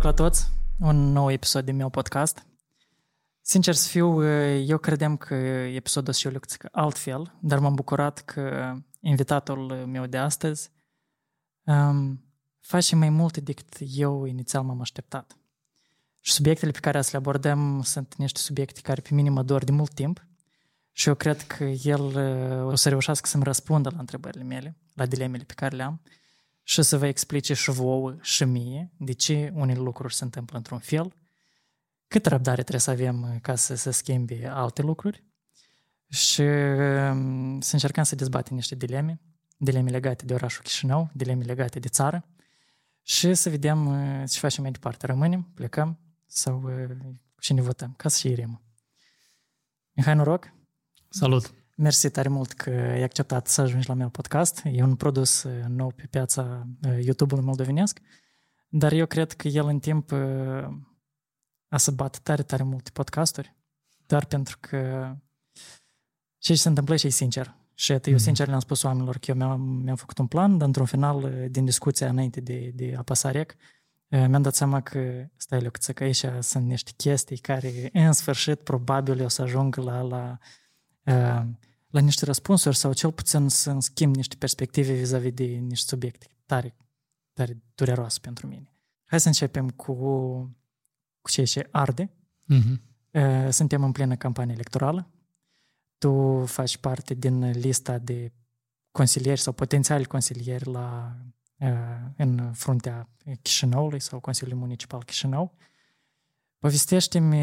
Noroc la toți! Un nou episod din meu podcast. Sincer să fiu, eu credeam că episodul și eu altfel, dar m-am bucurat că invitatul meu de astăzi um, face mai multe decât eu inițial m-am așteptat. Și subiectele pe care să le abordăm sunt niște subiecte care pe mine mă dor de mult timp și eu cred că el o să reușească să-mi răspundă la întrebările mele, la dilemele pe care le am și să vă explice și vouă și mie de ce unele lucruri se întâmplă într-un fel, cât răbdare trebuie să avem ca să se schimbe alte lucruri și um, să încercăm să dezbatem niște dileme, dileme legate de orașul Chișinău, dileme legate de țară și să vedem uh, ce facem mai departe. Rămânem, plecăm sau uh, și ne votăm, ca să și irim. Mihai, noroc! Salut! Mersi tare mult că ai acceptat să ajungi la meu podcast. E un produs uh, nou pe piața YouTube-ului moldovenesc, dar eu cred că el în timp a să bată tare, tare multe podcasturi, doar pentru că ce se întâmplă și e sincer. Și eu mhm. sincer le-am spus oamenilor că eu mi-am, mi-am făcut un plan, dar într-un final, din discuția înainte de, de a pasa rec, mi-am dat seama că, stai loc, că aici sunt niște chestii care, în sfârșit, probabil o să ajung la, la, la niște răspunsuri sau cel puțin să schimb niște perspective vis-a-vis de niște subiecte tare, tare dureroase pentru mine. Hai să începem cu, cu ceea ce arde. Uh-huh. Suntem în plină campanie electorală tu faci parte din lista de consilieri sau potențiali consilieri la, în fruntea Chișinăului sau Consiliului Municipal Chișinău. Povestește-mi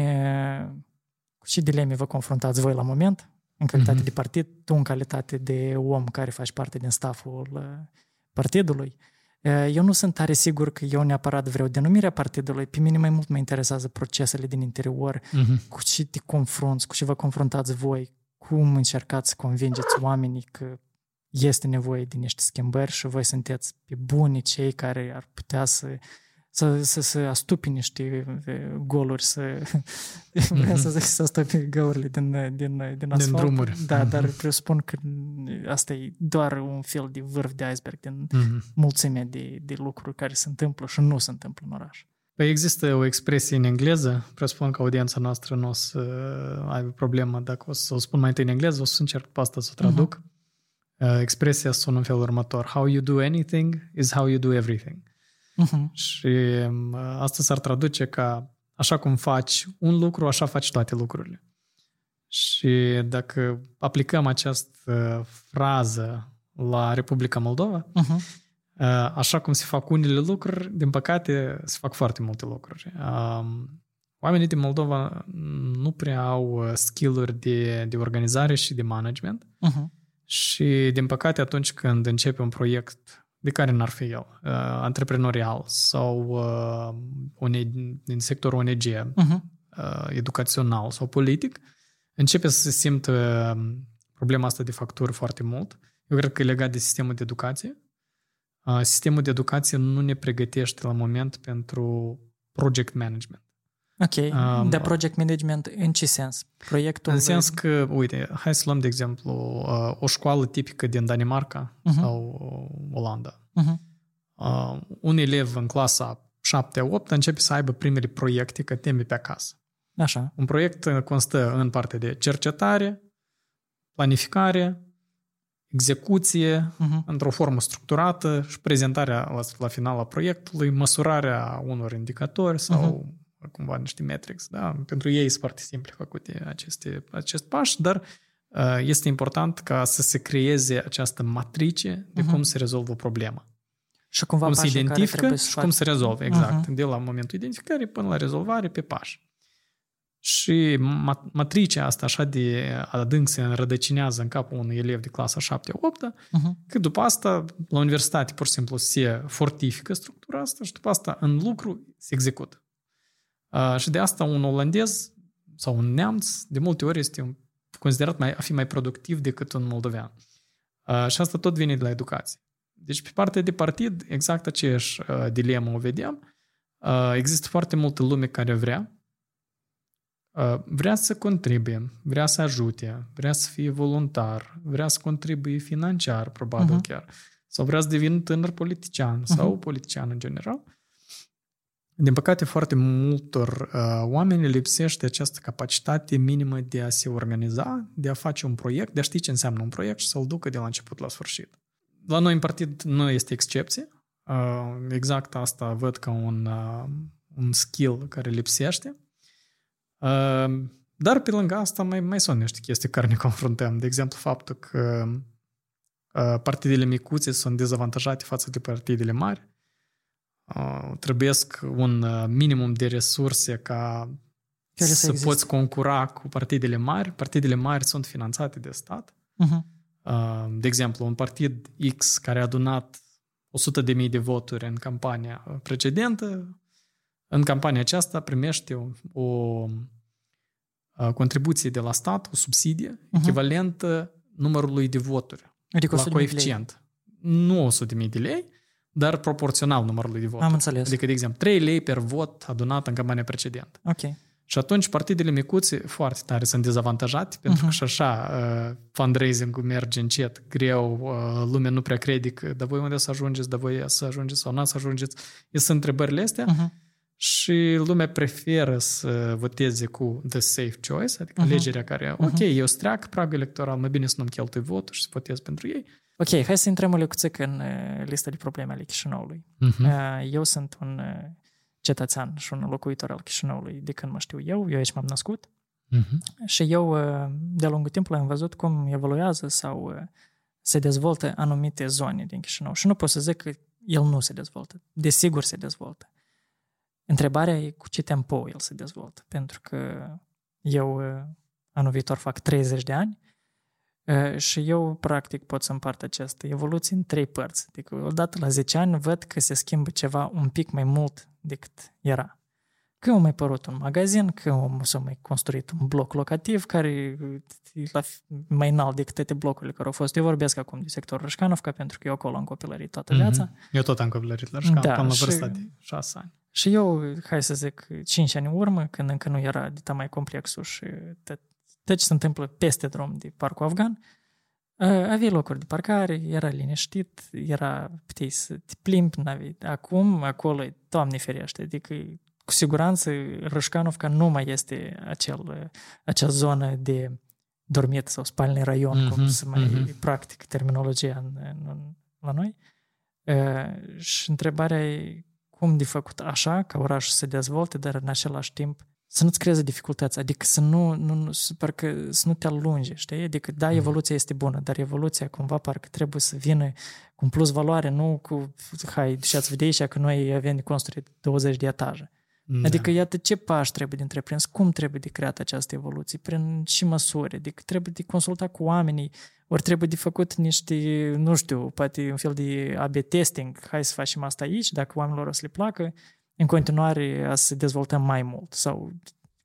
cu ce dileme vă confruntați voi la moment, în calitate mm-hmm. de partid, tu în calitate de om care faci parte din staful partidului. Eu nu sunt tare sigur că eu neapărat vreau denumirea partidului. Pe mine mai mult mă interesează procesele din interior, mm-hmm. cu ce te confrunți, cu ce vă confruntați voi, cum încercați să convingeți oamenii că este nevoie de niște schimbări și voi sunteți pe buni cei care ar putea să să, să, să astupi niște goluri, să, mm-hmm. să zic, să astupi găurile din, din, din asfalt. Din drumuri. Da, mm-hmm. dar presupun că asta e doar un fel de vârf de iceberg din mm-hmm. mulțimea de, de lucruri care se întâmplă și nu se întâmplă în oraș. Păi există o expresie în engleză, presupun că audiența noastră nu o să aibă problemă dacă o să o spun mai întâi în engleză, o să încerc pe asta să o traduc. Uh-huh. Expresia sună în felul următor. How you do anything is how you do everything. Uh-huh. Și um, asta s-ar traduce ca așa cum faci un lucru, așa faci toate lucrurile. Și dacă aplicăm această frază la Republica Moldova, uh-huh Uh, așa cum se fac unele lucruri, din păcate se fac foarte multe lucruri. Um, oamenii din Moldova nu prea au uh, skill-uri de, de organizare și de management uh-huh. și, din păcate, atunci când începe un proiect de care n-ar fi el, uh, antreprenorial sau uh, din sectorul ONG, uh-huh. uh, educațional sau politic, începe să se simtă problema asta de facturi foarte mult. Eu cred că e legat de sistemul de educație sistemul de educație nu ne pregătește la moment pentru project management. Ok, um, dar project management în ce sens? Proiectul în sens că, uite, hai să luăm de exemplu o școală tipică din Danemarca uh-huh. sau Olanda. Uh-huh. Uh, un elev în clasa 7-8 începe să aibă primele proiecte că teme pe acasă. Așa. Un proiect constă în parte de cercetare, planificare, execuție uh-huh. într-o formă structurată și prezentarea la, la final a proiectului, măsurarea unor indicatori sau uh-huh. Cumva niște metrics. Da? Pentru ei sunt foarte simple făcute aceste, acest pași, dar uh, este important ca să se creeze această matrice de uh-huh. cum se rezolvă o problemă. Și cumva cum se identifică și cum se rezolvă, exact. Uh-huh. De la momentul identificării până la rezolvare pe pași. Și matricea asta așa de adânc se înrădăcinează în capul unui elev de clasa 7-8, uh-huh. că după asta la universitate pur și simplu se fortifică structura asta și după asta în lucru se execută. Uh, și de asta un olandez sau un neamț de multe ori este considerat mai, a fi mai productiv decât un moldovean. Uh, și asta tot vine de la educație. Deci pe partea de partid exact aceeași uh, dilemă o vedem. Uh, există foarte multă lume care vrea Uh, vrea să contribuie, vrea să ajute, vrea să fie voluntar, vrea să contribuie financiar, probabil uh-huh. chiar, sau vrea să devină tânăr politician uh-huh. sau politician în general. Din păcate, foarte multor uh, oameni lipsește această capacitate minimă de a se organiza, de a face un proiect, de a ști ce înseamnă un proiect și să-l ducă de la început la sfârșit. La noi în partid nu este excepție. Uh, exact asta văd ca un, uh, un skill care lipsește. Uh, dar pe lângă asta mai, mai sunt niște chestii care ne confruntăm. De exemplu, faptul că uh, partidele micuțe sunt dezavantajate față de partidele mari trebuiesc un minimum de resurse ca Care să, să poți concura cu partidele mari. Partidele mari sunt finanțate de stat. Uh-huh. De exemplu, un partid X care a adunat 100.000 de voturi în campania precedentă, în campania aceasta primește o, o contribuție de la stat, o subsidie, uh-huh. echivalentă numărului de voturi adică la coeficient. Nu 100.000 de lei, dar proporțional numărului de voturi. Am înțeles. Adică, de exemplu, 3 lei per vot adunat în campania precedentă. Ok. Și atunci partidele micuțe foarte tare sunt dezavantajate, pentru uh-huh. că și așa uh, fundraising-ul merge încet, greu, uh, lumea nu prea crede că dar voi unde să ajungeți, dar voi să ajungeți sau nu să ajungeți. Sunt întrebările astea uh-huh. și lumea preferă să voteze cu the safe choice, adică uh-huh. legerea care, ok, uh-huh. eu streac pragul electoral, mai bine să nu-mi cheltui votul și să votez pentru ei. Ok, hai să intrăm o lecuțică în uh, lista de probleme ale Chișinăului. Uh-huh. Eu sunt un uh, cetățean și un locuitor al Chișinăului de când mă știu eu, eu aici m-am născut. Uh-huh. Și eu, de-a lungul timpului, am văzut cum evoluează sau se dezvoltă anumite zone din Chișinău. Și nu pot să zic că el nu se dezvoltă. Desigur se dezvoltă. Întrebarea e cu ce tempo el se dezvoltă. Pentru că eu anul viitor fac 30 de ani și eu, practic, pot să împart această evoluție în trei părți. Adică, odată la 10 ani, văd că se schimbă ceva un pic mai mult decât era. Că au mai părut un magazin, că s-a mai construit un bloc locativ care e la, mai înalt decât toate blocurile care au fost. Eu vorbesc acum de sectorul Rășcanovca, pentru că eu acolo am copilărit toată mhm. viața. Mm-hmm. Eu tot am copilărit la Rășcanov, da, până la vârsta de 6 ani. Și eu, hai să zic, 5 ani în urmă, când încă nu era de mai complexul și tot ce se întâmplă peste drum de parcul afgan, avea locuri de parcare, era liniștit, era, puteai să te plimbi, n-aveai. Acum, acolo, Doamne ferește, adică cu siguranță Rășcanovca nu mai este acel, acea zonă de dormit sau spalni raion, mm-hmm, cum se mai mm-hmm. practic terminologia în, în, la noi. Uh, și întrebarea e cum de făcut așa ca orașul să se dezvolte, dar în același timp să nu-ți creeze dificultăți, adică să nu, nu să, parcă, să nu te alunge, știi? Adică, da, mhm. evoluția este bună, dar evoluția cumva parcă trebuie să vină cu un plus valoare, nu cu, hai, și ați vedea și că noi avem de construit 20 de etaje. Da. Adică, iată, ce pași trebuie de întreprins, cum trebuie de creat această evoluție, prin și măsuri, adică trebuie de consulta cu oamenii, ori trebuie de făcut niște, nu știu, poate un fel de AB testing, hai să facem asta aici, dacă oamenilor o să le placă, în continuare a să dezvoltăm mai mult? Sau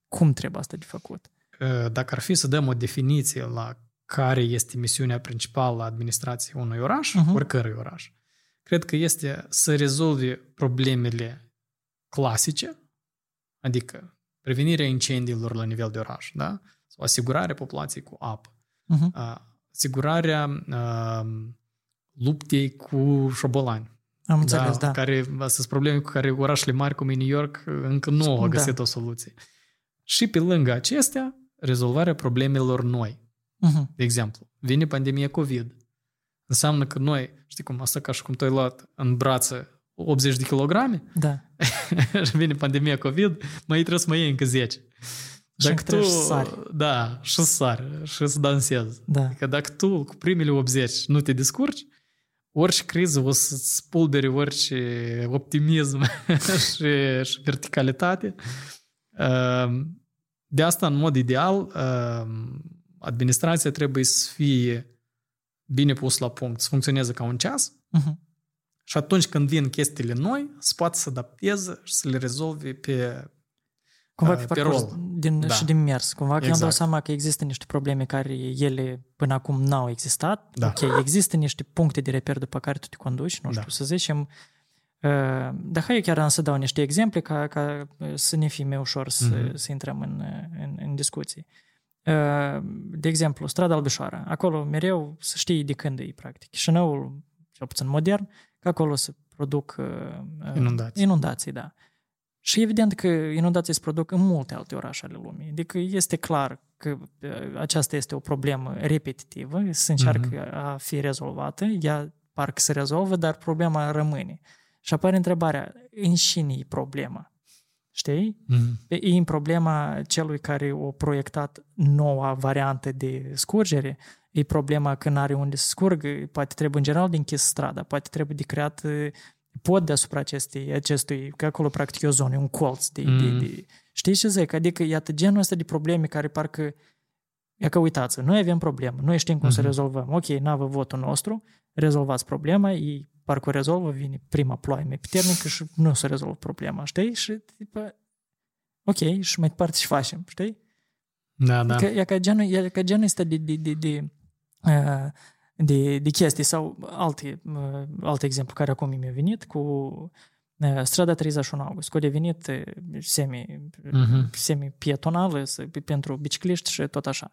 cum trebuie asta de făcut? Dacă ar fi să dăm o definiție la care este misiunea principală a administrației unui oraș, uh-huh. oricărui oraș, cred că este să rezolve problemele clasice, adică prevenirea incendiilor la nivel de oraș, da? sau asigurarea populației cu apă, uh-huh. asigurarea uh, luptei cu șobolani, am înțeles, da. da. Care, astea sunt probleme cu care orașele mari, cum e New York, încă nu au găsit da. o soluție. Și pe lângă acestea, rezolvarea problemelor noi. Uh-huh. De exemplu, vine pandemia COVID. Înseamnă că noi, știi cum, asta ca și cum tu ai luat în brață 80 de kilograme, da. și vine pandemia COVID, mai trebuie să mai iei încă 10. Dacă tu, și sari. Da, și sari, și să dansezi. Da. Adică dacă tu cu primele 80 nu te descurci, orice criză o să spulbere orice optimism și, și verticalitate. Ehm, de asta, în mod ideal, ehm, administrația trebuie să fie bine pus la punct, să funcționeze ca un ceas uh-huh. și atunci când vin chestiile noi, să poată să adapteze și să le rezolve pe Cumva pe, pe parcurs din, da. și din mers. Cumva exact. că îmi dau seama că există niște probleme care ele până acum n-au existat. Da. Ok, există niște puncte de reper după care tu te conduci, nu știu, da. să zicem. Uh, dar hai eu chiar am să dau niște exemple ca, ca să ne fie mai ușor să, mm-hmm. să intrăm în, în, în discuții. Uh, de exemplu, strada Albișoara. Acolo mereu să știi de când e, practic. Chișinăul, cel puțin modern, că acolo se produc uh, inundații. inundații, da. Și evident că inundații se produc în multe alte orașe ale lumii. Adică este clar că aceasta este o problemă repetitivă, se încearcă uh-huh. a fi rezolvată, ea parcă se rezolvă, dar problema rămâne. Și apare întrebarea, în cine e problema? Știi? Mm-hmm. E în problema celui care a proiectat noua variantă de scurgere, e problema că nu are unde să scurgă, poate trebuie în general de închis strada, poate trebuie de creat pod deasupra acestei, acestui, că acolo practic e o zonă, un colț de, mm. de, de... Știi ce zic? Adică iată genul ăsta de probleme care parcă E că uitați noi avem problemă, noi știm cum uh-huh. să mhm. rezolvăm. Ok, n-avă votul nostru, rezolvați problema, ei parcă o rezolvă, vine prima ploaie mai puternică și nu se rezolvă problema, știi? Și tipă, ok, și mai departe și facem, știi? Da, da. Că, e ca genul, e ca genul ăsta de, de, de, de, uh, de, de chestii sau alte, uh, alte exemplu care acum mi-a venit cu uh, strada 31 august, că a devenit semi, uh-huh. semi-pietonală pentru bicicliști și tot așa.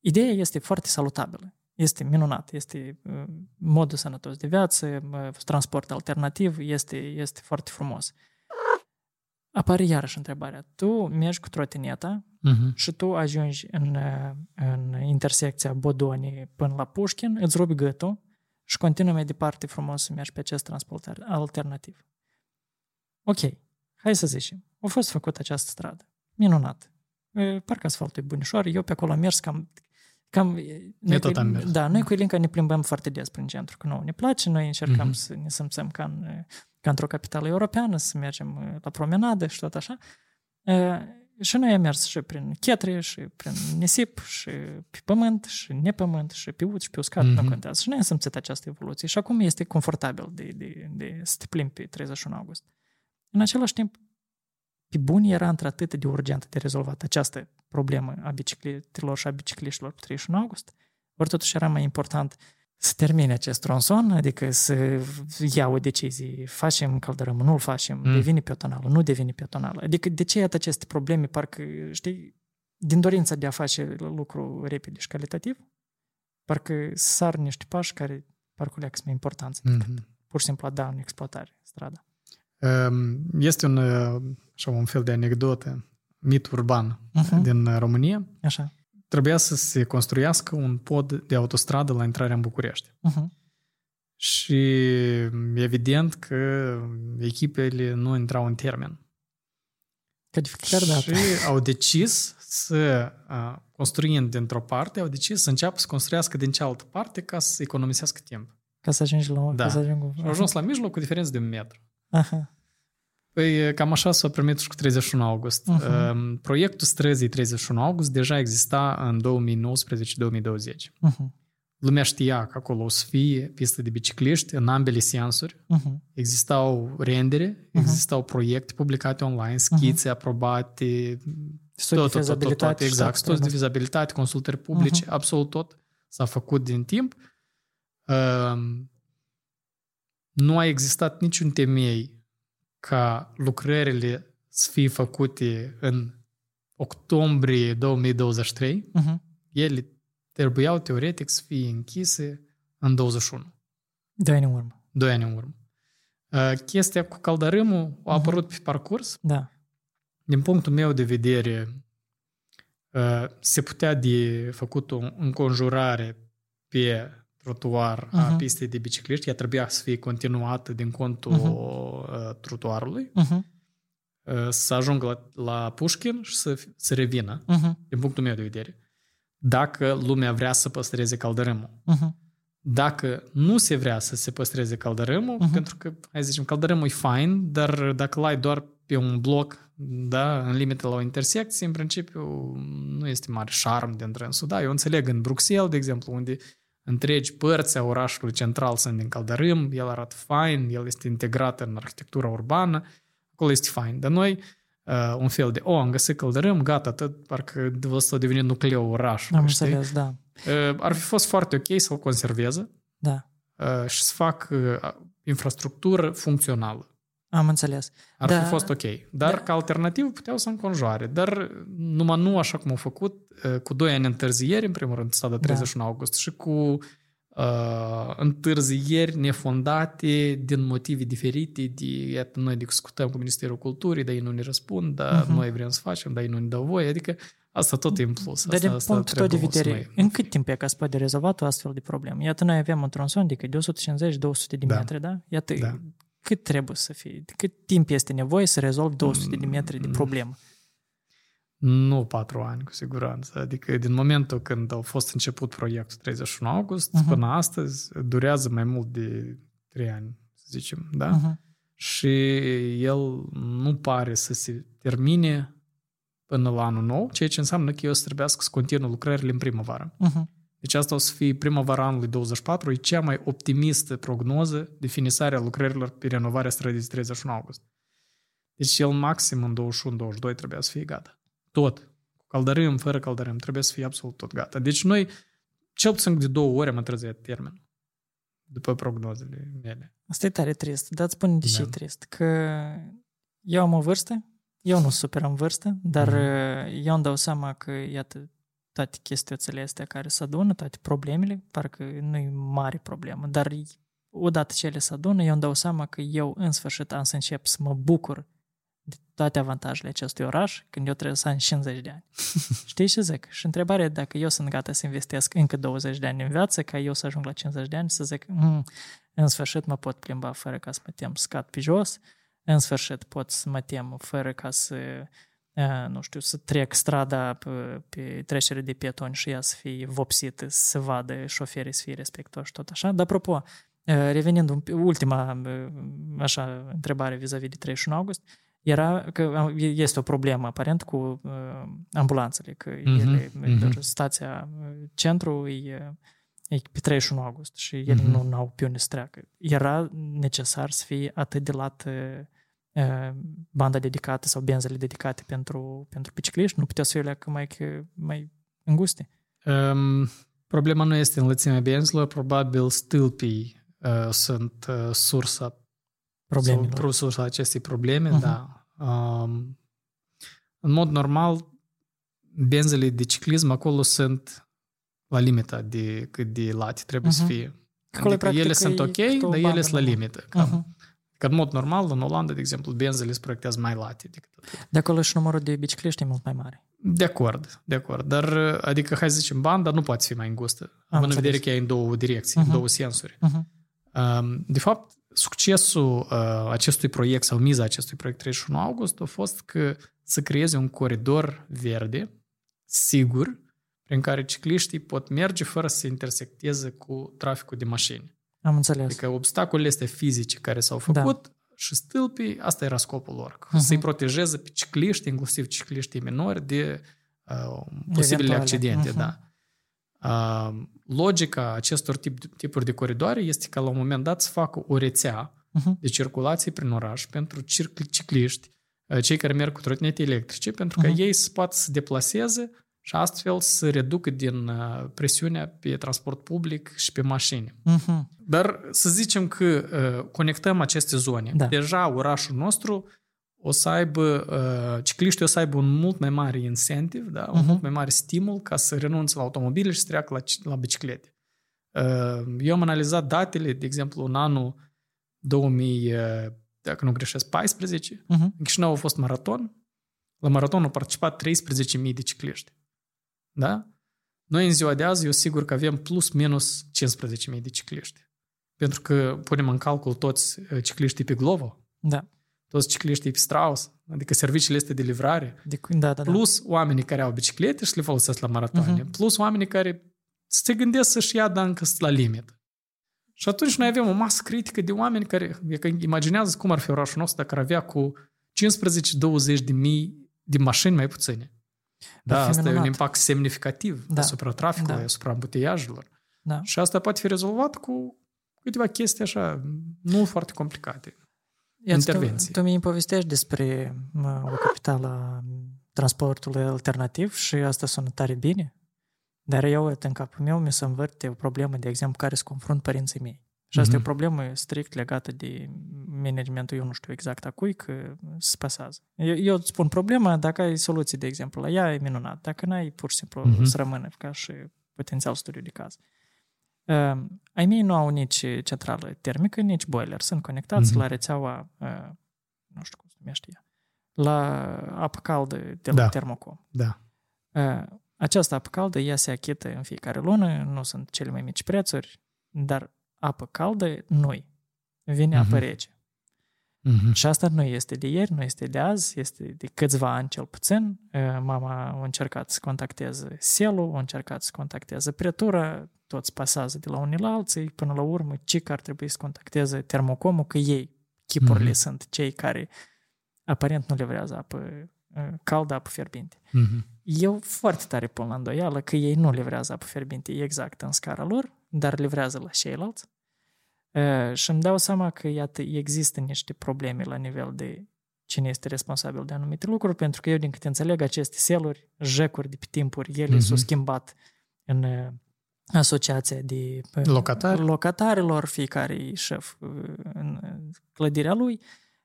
Ideea este foarte salutabilă. Este minunat, este uh, modul sănătos de viață, uh, transport alternativ, este, este foarte frumos. Apare iarăși întrebarea. Tu mergi cu trotineta uh-huh. și tu ajungi în, uh, în intersecția Bodoni până la Pușkin, îți rupi gâtul și continuă mai departe frumos să mergi pe acest transport alternativ. Ok, hai să zicem. A fost făcută această stradă. Minunat. Parcă asfaltul e bunișor. Eu pe acolo am mers cam Cam, noi tot am mers. Da, noi cu Ilinca ne plimbăm foarte des prin centru, că nu ne place, noi încercăm mm-hmm. să ne simțăm ca, în, ca într-o capitală europeană, să mergem uh, la promenadă și tot așa. Uh, și noi am mers și prin chetre, și prin nisip, și pe pământ, și nepământ, și pe ud, și pe uscat, mm-hmm. nu contează. Și noi am simțit această evoluție. Și acum este confortabil de, de, de să te plimbi pe 31 august. În același timp, pe bun era într-atât de urgentă de rezolvat această problemă a bicicletelor și a bicicliștilor pe 31 august, ori totuși era mai important să termine acest tronson, adică să ia o decizie, facem căldărămă, nu-l facem, mm. devine pietonală, nu devine pietonală. Adică de ce iată aceste probleme, parcă, știi, din dorința de a face lucru repede și calitativ, parcă sar niște pași care parcă leacă mai importanță mm-hmm. pur și simplu a da în exploatare strada. Ehm, este un, așa, un fel de anecdotă, mit urban uh-huh. din România. Așa. Trebuia să se construiască un pod de autostradă la intrarea în București. Uh-huh. Și evident că echipele nu intrau în termen. Și au decis să, construind dintr-o parte, au decis să înceapă să construiască din cealaltă parte ca să economisească timp. Ca să ajungi la... Da. Ca să ajung... Au ajuns la mijloc cu diferență de un metru. Aha. Păi cam așa s-a primit și cu 31 august. Uh-huh. Proiectul străzii 31 august deja exista în 2019-2020. Uh-huh. Lumea știa că acolo o să fie pistă de bicicliști în ambele sensuri. Uh-huh. Existau rendere, uh-huh. existau proiecte publicate online, schițe uh-huh. aprobate, tot, tot, tot, tot, tot, exact, studii de vizabilitate, consultări publice, uh-huh. absolut tot s-a făcut din timp. Uh, nu a existat niciun temei ca lucrările să fie făcute în octombrie 2023, uh-huh. Mhm. ele trebuiau teoretic să fie închise în 21. Doi ani în urmă. Doi ani în urmă. Uh, chestia cu caldărâmul a mhm. apărut uh-huh. pe parcurs. Da. Din punctul meu de vedere, uh, se putea de făcut o înconjurare pe trotuar uh-huh. a mhm. pistei de bicicliști, ea trebuia să fie continuată din contul uh-huh. trotuarului, uh-huh. să ajungă la, la Pușkin și să, să revină, uh-huh. din punctul meu de vedere. Dacă lumea vrea să păstreze caldărâmul. Uh-huh. Dacă nu se vrea să se păstreze caldărâmul, uh-huh. pentru că, hai să zicem, caldărâmul e fain, dar dacă l-ai doar pe un bloc, da, în limite la o intersecție, în principiu nu este mare șarm de întrânsul. Da, eu înțeleg în Bruxelles, de exemplu, unde întregi părți a orașului central sunt din caldărâm, el arată fain, el este integrat în arhitectura urbană, acolo este fain. Dar noi, uh, un fel de, o, am găsit caldărâm, gata, atât, parcă de ăsta a devenit nucleul orașului. Am înțeles, da. Uh, ar fi fost foarte ok să-l conserveze da. uh, și să fac uh, infrastructură funcțională. Am înțeles. Ar da, fi fost ok. Dar da. ca alternativă puteau să înconjoare. Dar numai nu așa cum au făcut, cu doi ani întârziere, în primul rând, strada 31 da. august, și cu uh, întârzieri nefondate din motive diferite, de, iată, noi discutăm cu Ministerul Culturii, dar ei nu ne răspund, dar uh-huh. noi vrem să facem, dar ei nu ne dau voie, adică asta tot e în plus. Dar asta, din asta punctul tău de trebuie să vedere, noi- în cât timp e ca să poate rezolva o astfel de problemă? Iată, noi avem un tronson de 250-200 de Da. metri, da? Iată, Da. Cât trebuie să fie, cât timp este nevoie să rezolvi 200 de metri de Mm. problemă? Nu patru ani, cu siguranță. Adică din momentul când a fost început proiectul 31 august Mhm. până astăzi, durează mai mult de trei ani, să zicem, da? Mhm. Și el nu pare să se termine până la anul nou, ceea ce înseamnă că eu o să trebuiască să continuu lucrările în primăvară. Mhm. Deci asta o să fie primăvara anului 24, e cea mai optimistă prognoză de finisare a lucrărilor pe renovarea străzii de 31 august. Deci el maxim în 21-22 trebuia să fie gata. Tot. Cu caldărâm, fără caldărâm, trebuie să fie absolut tot gata. Deci noi, cel puțin de două ore am întârziat termenul. După prognozele mele. Asta e tare trist, dar îți spun de ce Da. e trist. Că eu am o vârstă, eu nu super în vârstă, dar Mhm. uh, eu îmi dau seama că, iată, toate chestiuțele astea care se adună, toate problemele, parcă nu e mare problemă, dar odată ce ele se adună, eu îmi dau seama că eu în sfârșit am să încep să mă bucur de toate avantajele acestui oraș când eu trebuie să am 50 de ani. Știi ce zic? Și întrebarea e dacă eu sunt gata să investesc încă 20 de ani în viață ca eu să ajung la 50 de ani să zic, mm, în sfârșit mă pot plimba fără ca să mă tem să cad pe jos, în sfârșit pot să mă tem fără ca să, eh, nu știu, să trec strada pe, pe trecere de pietoni și ea să fie vopsită, să se vadă șoferii să fie respectoși, tot așa. Dar apropo, eh, revenind un pic- ultima eh, așa întrebare vis-a-vis de 31 august, era că este o problemă aparent cu uh, ambulanțele, că Mhm, ele, mhm. stația uh, centru e, e pe 31 august și ele Mhm. nu au pe unde să treacă. Era necesar să fie atât de lat uh, banda dedicată sau benzele dedicate pentru, pentru bicicliști, nu putea să fie că mai, mai înguste. Um, problema nu este înlățimea benzilor, probabil stâlpii uh, sunt uh, sursa Problemelor. Sau sursa acestei probleme, Mhm. da. Um, în mod normal, benzele de ciclism acolo sunt la limita de cât de late trebuie să Mhm. fie. Acolo, Adică practic, ele sunt e ok, câte o dar ele bandă sunt la nouă. limită. Cam. Mhm. Că în mod normal, în Olanda, de exemplu, benzele se proiectează mai late decât atât. De acolo și numărul de bicicliști e mult mai mare. De acord, de acord. Dar, adică, hai să zicem, banda nu poate fi mai îngustă. Având în înțeles. vedere că e în două direcții, în Mhm. două sensuri. Mhm. Um, De fapt, succesul uh, acestui proiect sau miza acestui proiect 31 august a fost că să creeze un coridor verde, sigur, prin care cicliștii pot merge fără să se intersecteze cu traficul de mașini. Am înțeles. Adică obstacolele astea fizice care s-au făcut și stâlpii, asta era scopul lor. Mhm. Să-i protejeze pe cicliști, inclusiv cicliștii minori, de uh, posibile Eventuale. accidente. Mhm. Da. Uh, logica acestor tip, tipuri de coridoare este ca la un moment dat să facă o rețea Mhm. de circulație prin oraș pentru cir- cicliști, uh, cei care merg cu trotinete electrice, pentru ca Mhm. ei să poată să deplaseze și astfel să reducă din uh, presiunea pe transport public și pe mașini. Mhm. Dar să zicem că uh, conectăm aceste zone. Da. Deja orașul nostru o să aibă, uh, cicliștii o să aibă un mult mai mare incentiv, da? un Mhm. mult mai mare stimul ca să renunțe la automobile și să treacă la, ci- la biciclete. Uh, eu am analizat datele, de exemplu, în anul 2000, uh, dacă nu greșesc, 14, Mhm. în Chișinău a fost maraton. La maraton au participat 13.000 de cicliști. Da? Noi în ziua de azi, eu sigur că avem plus minus 15.000 de cicliști. Pentru că punem în calcul toți uh, cicliștii pe Glovo, Da. toți cicliștii pe Strauss, adică serviciile este de livrare, De, da, da, da. plus oamenii care au biciclete și le folosesc la maratoane, Mhm. plus oamenii care se gândesc să-și ia dar încă la limit. Și atunci noi avem o masă critică de oameni care, e că imaginează cum ar fi orașul nostru dacă ar avea cu 15-20 de mii de mașini mai puține. Da, Ar fi asta e un minunat. impact semnificativ Da. asupra traficului, Da. asupra ambuteiajelor. Da. Și asta poate fi rezolvat cu câteva chestii așa, nu foarte complicate. Iată, intervenții. Tu, tu mi povestești despre mă, o capitală a transportului alternativ și asta sună tare bine, dar eu, uite, în capul meu, mi se învârte o problemă, de exemplu, care se confrunt părinții mei. Și asta Mhm. e o problemă strict legată de managementul, eu nu știu exact a cui, că se pasează. Eu, eu îți spun problema, dacă ai soluții, de exemplu, la ea e minunat. Dacă n-ai, pur și simplu Mhm. să rămână ca și potențial studiu de caz. Uh, ai mei nu au nici centrală termică, nici boiler. Sunt conectați mm-hmm. la rețeaua, uh, nu știu cum se numește ea, la apă caldă de la Da. termocom. Da. Uh, această apă caldă, ea se achită în fiecare lună, nu sunt cele mai mici prețuri, dar apă caldă nu-i. Vine apă Mhm. rece. Mhm. Și asta nu este de ieri, nu este de azi, este de câțiva ani cel puțin. Uh, Mama a încercat să contacteze selul, a încercat să contacteze pretura, toți pasează de la unii la alții, până la urmă, ce că ar trebui să contacteze termocomul, că ei, chipurile, Mhm. sunt cei care aparent nu livrează apă uh, caldă, apă fierbinte. Mhm. Eu foarte tare pun la îndoială că ei nu livrează apă fierbinte exact în scara lor, dar livrează la ceilalți. Uh, și îmi dau seama că, iată, există niște probleme la nivel de cine este responsabil de anumite lucruri, pentru că eu, din câte înțeleg, aceste seluri, jecuri de pe timpuri, ele Mhm. s-au schimbat în uh, asociația de uh, Locatari. locatarilor, fiecare e șef uh, în uh, clădirea lui,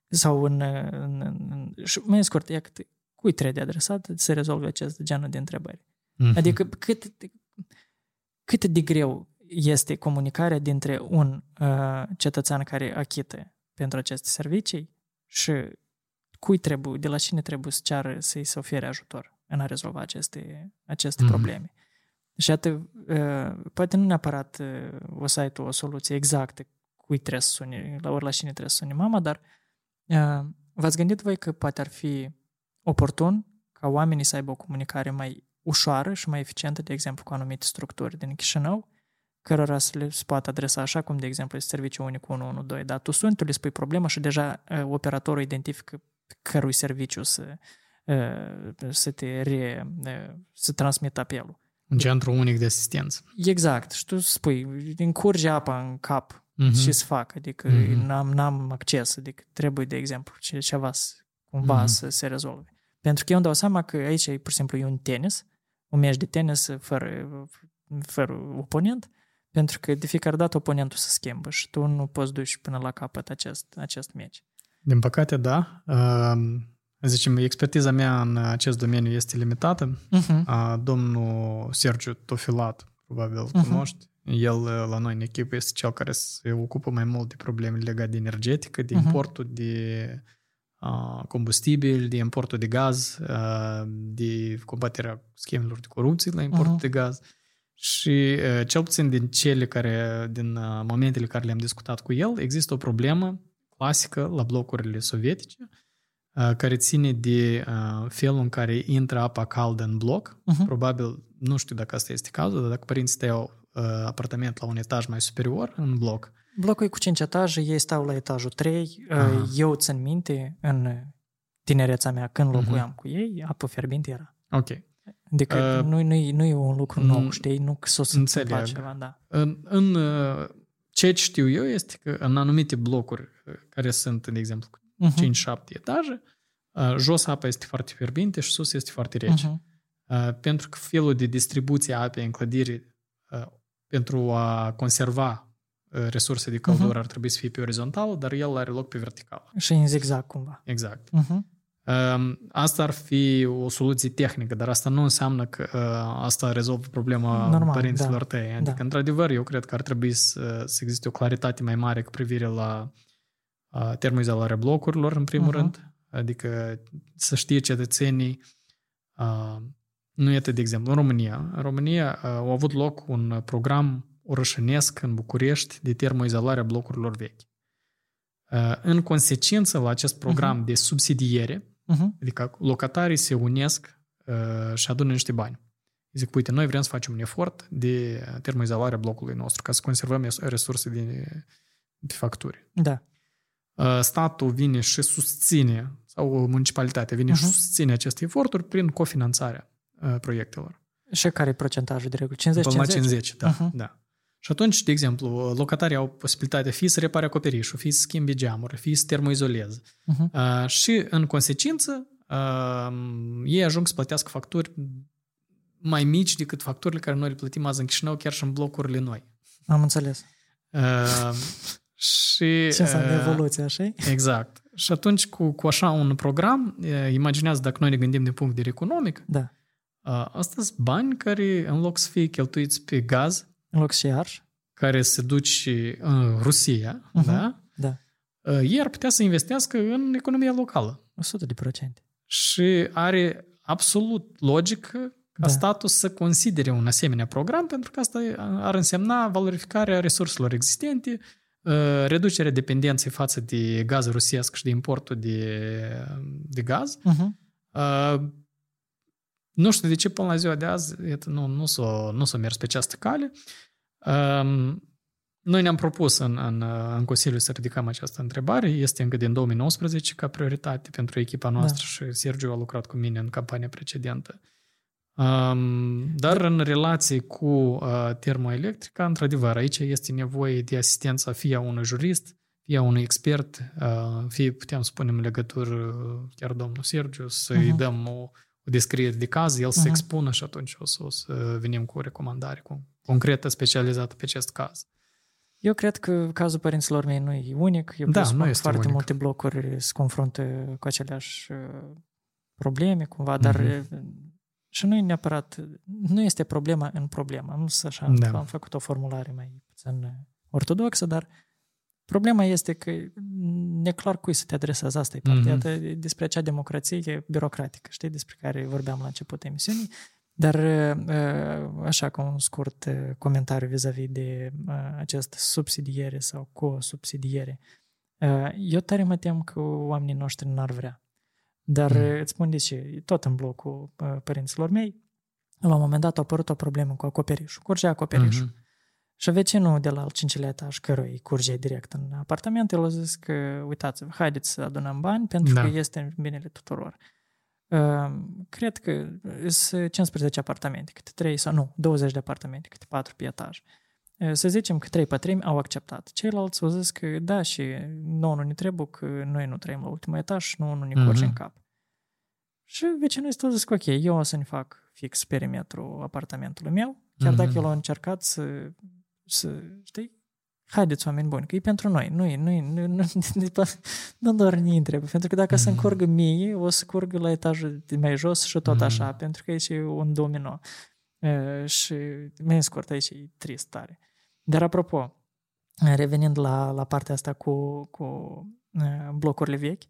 sau în, uh, în, în, în și mai scurt, ia cât, cui trebuie adresat să rezolve acest genul de întrebări. Mhm. Adică cât, cât de greu este comunicarea dintre un uh, cetățean care achită pentru aceste servicii și cui trebuie, de la cine trebuie să ceară să-i se ofere ajutor în a rezolva aceste, aceste Mhm. probleme. Și atât, uh, poate nu neapărat uh, o să ai tu o soluție exactă cui trebuie să suni, la ori la cine trebuie să suni mama, dar uh, v-ați gândit voi că poate ar fi oportun ca oamenii să aibă o comunicare mai ușoară și mai eficientă, de exemplu, cu anumite structuri din Chișinău, cărora să le se poată adresa așa cum, de exemplu, este serviciul unic 112. Dar tu suni, tu le spui problema și deja uh, operatorul identifică cărui serviciu să, uh, să te re, uh, să transmită apelul. Un centru unic de asistență. Exact. Și tu spui, încurge apa în cap Mhm. ce să fac, adică Mhm. n-am, n-am acces, adică trebuie, de exemplu, ce- ceva să, cumva Mhm. să se rezolve. Pentru că eu îmi dau seama că aici e pur și simplu e un tenis, un meci de tenis fără, fără oponent, pentru că de fiecare dată oponentul se schimbă și tu nu poți duci până la capăt acest, acest meci. Din păcate, da. Uh, Zicem, expertiza mea în acest domeniu este limitată. Uh-huh. A, Domnul Sergiu Tofilat, probabil îl Mhm. cunoști. El la noi în echipă este cel care se ocupă mai mult de probleme legate de energetică, de Mhm. importul de a, combustibil, de importul de gaz, a, de combaterea schemelor de corupție la importul Mhm. de gaz. Și a, cel puțin din cele care, din a, momentele care le-am discutat cu el, există o problemă clasică la blocurile sovietice, a, care ține de a, felul în care intră apa caldă în bloc. Uh-huh. Probabil, nu știu dacă asta este cazul, dar dacă părinții tăi au uh, apartament la un etaj mai superior în bloc, Blocul e cu 5 etaje, ei stau la etajul 3. Aha. Eu țin minte, în tinereța mea, când Mhm. locuiam cu ei, apă fierbinte era. ok. Adică Uh, nu, nu, e, nu e un lucru nu- nou, știi? Nu că s-o să înțeleg. întâmpla ceva, da. În, în uh, ce știu eu este că în anumite blocuri uh, care sunt, de exemplu, cu Uh-huh. 5-7 etaje, uh, jos apa este foarte fierbinte și sus este foarte rece. Uh-huh. Uh, pentru că felul de distribuție a apei în clădire uh, pentru a conserva uh, resurse de căldură Mhm. ar trebui să fie pe orizontală, dar el are loc pe verticală. Și în zigzag cumva. Exact. Uh-huh. Um, Asta ar fi o soluție tehnică, dar asta nu înseamnă că uh, asta rezolvă problema Normal, părinților da. tăi. Adică, Da. într-adevăr, eu cred că ar trebui să, să existe o claritate mai mare cu privire la uh, termoizolarea blocurilor, în primul Mhm. rând. Adică să știe cetățenii uh, nu este, de exemplu, în România. În România uh, au avut loc un program orășănesc în București de termoizolare a blocurilor vechi. Uh, În consecință la acest program de subsidiere, Uh-huh. Adică locatarii se unesc uh, și adună niște bani. Zic, uite, noi vrem să facem un efort de termoizolare a blocului nostru ca să conservăm es- resurse de, de facturi. Da. Uh, statul vine și susține, sau municipalitatea vine uh-huh. și Mhm. susține aceste eforturi prin cofinanțarea uh, proiectelor. Și care e procentajul de regulă? 50-50? Până la 50, da, Mhm. da. Și atunci, de exemplu, locatarii au posibilitatea fie să repare acoperișul, fie să schimbe geamuri, fie să termoizoleze. Uh-huh. Uh, și, în consecință, uh, ei ajung să plătească facturi mai mici decât facturile care noi le plătim azi în Chișinău, chiar și în blocurile noi. Am înțeles. Uh, și, Ce înseamnă uh, evoluție, așa Exact. Și atunci, cu, cu așa un program, uh, imaginează dacă noi ne gândim din punct de vedere economic, Da. uh, asta sunt bani care, în loc să fie cheltuiți pe gaz, În loc și arș? care se duce în Rusia, uh-huh. da? Da. ei ar putea să investească în economia locală. 100 de procente. Și are absolut logică ca da. statul să considere un asemenea program, pentru că asta ar însemna valorificarea resurselor existente, reducerea dependenței față de gaz rusesc și de importul de, de gaz. Uh-huh. Nu știu de ce până la ziua de azi nu, nu s-a, nu s-a mers pe această cale. Noi ne-am propus în, în, în Consiliu să ridicăm această întrebare. Este încă din 2019 ca prioritate pentru echipa noastră da. și Sergiu a lucrat cu mine în campania precedentă. Um, dar în relație cu uh, termoelectrica, într-adevăr, aici este nevoie de asistența fie a unui jurist, fie a unui expert, uh, fie putem spune în legătură chiar domnul Sergiu, să-i uh-huh. dăm o, o descriere de caz, el uh-huh. să expună și atunci o să, o să venim cu o recomandare cu, concretă, specializată pe acest caz. Eu cred că cazul părinților mei nu e unic. Eu da, nu este foarte unic. multe blocuri se confruntă cu aceleași uh, probleme, cumva, dar mm-hmm. și nu e neapărat, nu este problema în problemă. Nu să așa, da. am făcut o formulare mai puțin ortodoxă, dar problema este că ne clar cui să te adresezi. Asta e partea mm-hmm. despre acea democrație birocratică, știi, despre care vorbeam la început emisiunii. Dar așa ca un scurt comentariu vis-a-vis de acest subsidiere sau co-subsidiere. Eu tare mă tem că oamenii noștri n-ar vrea. Dar mm. îți spun de ce, tot în blocul părinților mei, la un moment dat a apărut o problemă cu acoperișul. Curgea acoperișul. Mm-hmm. Și vecinul de la al cincilea etaj, cărui curge direct în apartament, el a zis că, uitați-vă, haideți să adunăm bani pentru da. că este în binele tuturor. Cred că sunt 15 apartamente, câte 3 sau nu, 20 de apartamente, câte 4 pe etaj. Să zicem că 3 pătrimi au acceptat. Ceilalți au zis că da și nu, nu ne trebuie, că noi nu trăim la ultimul etaj și nu, nu ne curge mm-hmm. în cap. Și vecinul este zis că ok, eu o să ne fac fix perimetrul apartamentului meu, chiar mm-hmm. dacă el a încercat să, să știi, haideți oameni buni, că e pentru noi, nu e, nu e, nu, nu, nu, nu doar ne întreb, pentru că dacă mm. se încurgă mie, o să curgă la etajul de mai jos și tot așa, mm. pentru că aici e un domino. E, și mai scurt, aici e trist tare. Dar apropo, revenind la, la partea asta cu, cu e, blocurile vechi,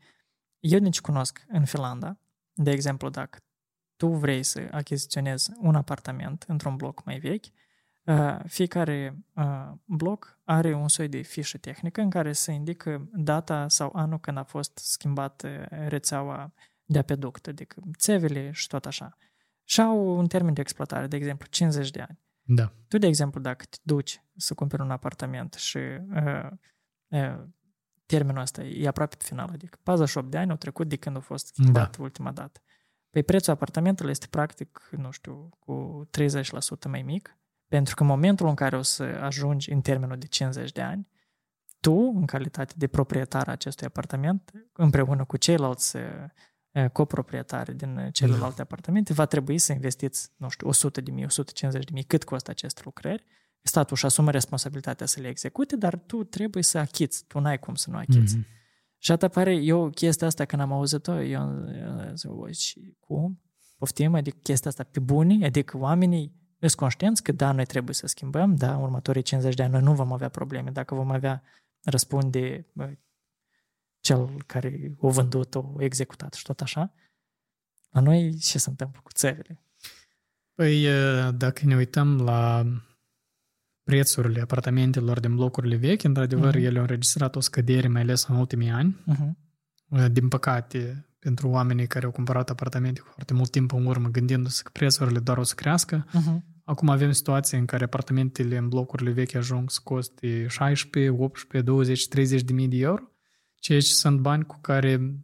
eu nici cunosc în Finlanda, de exemplu, dacă tu vrei să achiziționezi un apartament într-un bloc mai vechi, Uh, fiecare uh, bloc are un soi de fișă tehnică în care se indică data sau anul când a fost schimbată rețeaua de apeduct, adică țevele și tot așa. Și au un termen de exploatare, de exemplu, 50 de ani. Da. Tu, de exemplu, dacă te duci să cumperi un apartament și uh, uh, termenul ăsta e aproape pe final, adică 48 de ani au trecut de când a fost schimbat da. ultima dată. Păi prețul apartamentului este practic, nu știu, cu 30% mai mic pentru că în momentul în care o să ajungi în termenul de 50 de ani, tu, în calitate de proprietar acestui apartament, împreună cu ceilalți coproprietari din celelalte da. apartamente, va trebui să investiți, nu știu, 100 de mii, 150 de mii, cât costă aceste lucrări. Statul își asumă responsabilitatea să le execute, dar tu trebuie să achiți. Tu n-ai cum să nu achiți. Mm-hmm. Și atât pare, eu chestia asta când am auzit-o, eu zic, cum? Poftim? Adică chestia asta pe buni? Adică oamenii sunt conștienți că da, noi trebuie să schimbăm, da, în următorii 50 de ani noi nu vom avea probleme. Dacă vom avea răspunde cel care o vândut, o executat și tot așa, la noi ce se întâmplă cu țările? Păi, dacă ne uităm la prețurile apartamentelor din blocurile vechi, într-adevăr, uh-huh. ele au înregistrat o scădere, mai ales în ultimii ani. Uh-huh. Din păcate, pentru oamenii care au cumpărat apartamente cu foarte mult timp în urmă, gândindu-se că prețurile doar o să crească. Uh-huh. Acum avem situații în care apartamentele în blocurile vechi ajung să coste 16, 18, 20, 30 de mii de euro, ceea ce sunt bani cu care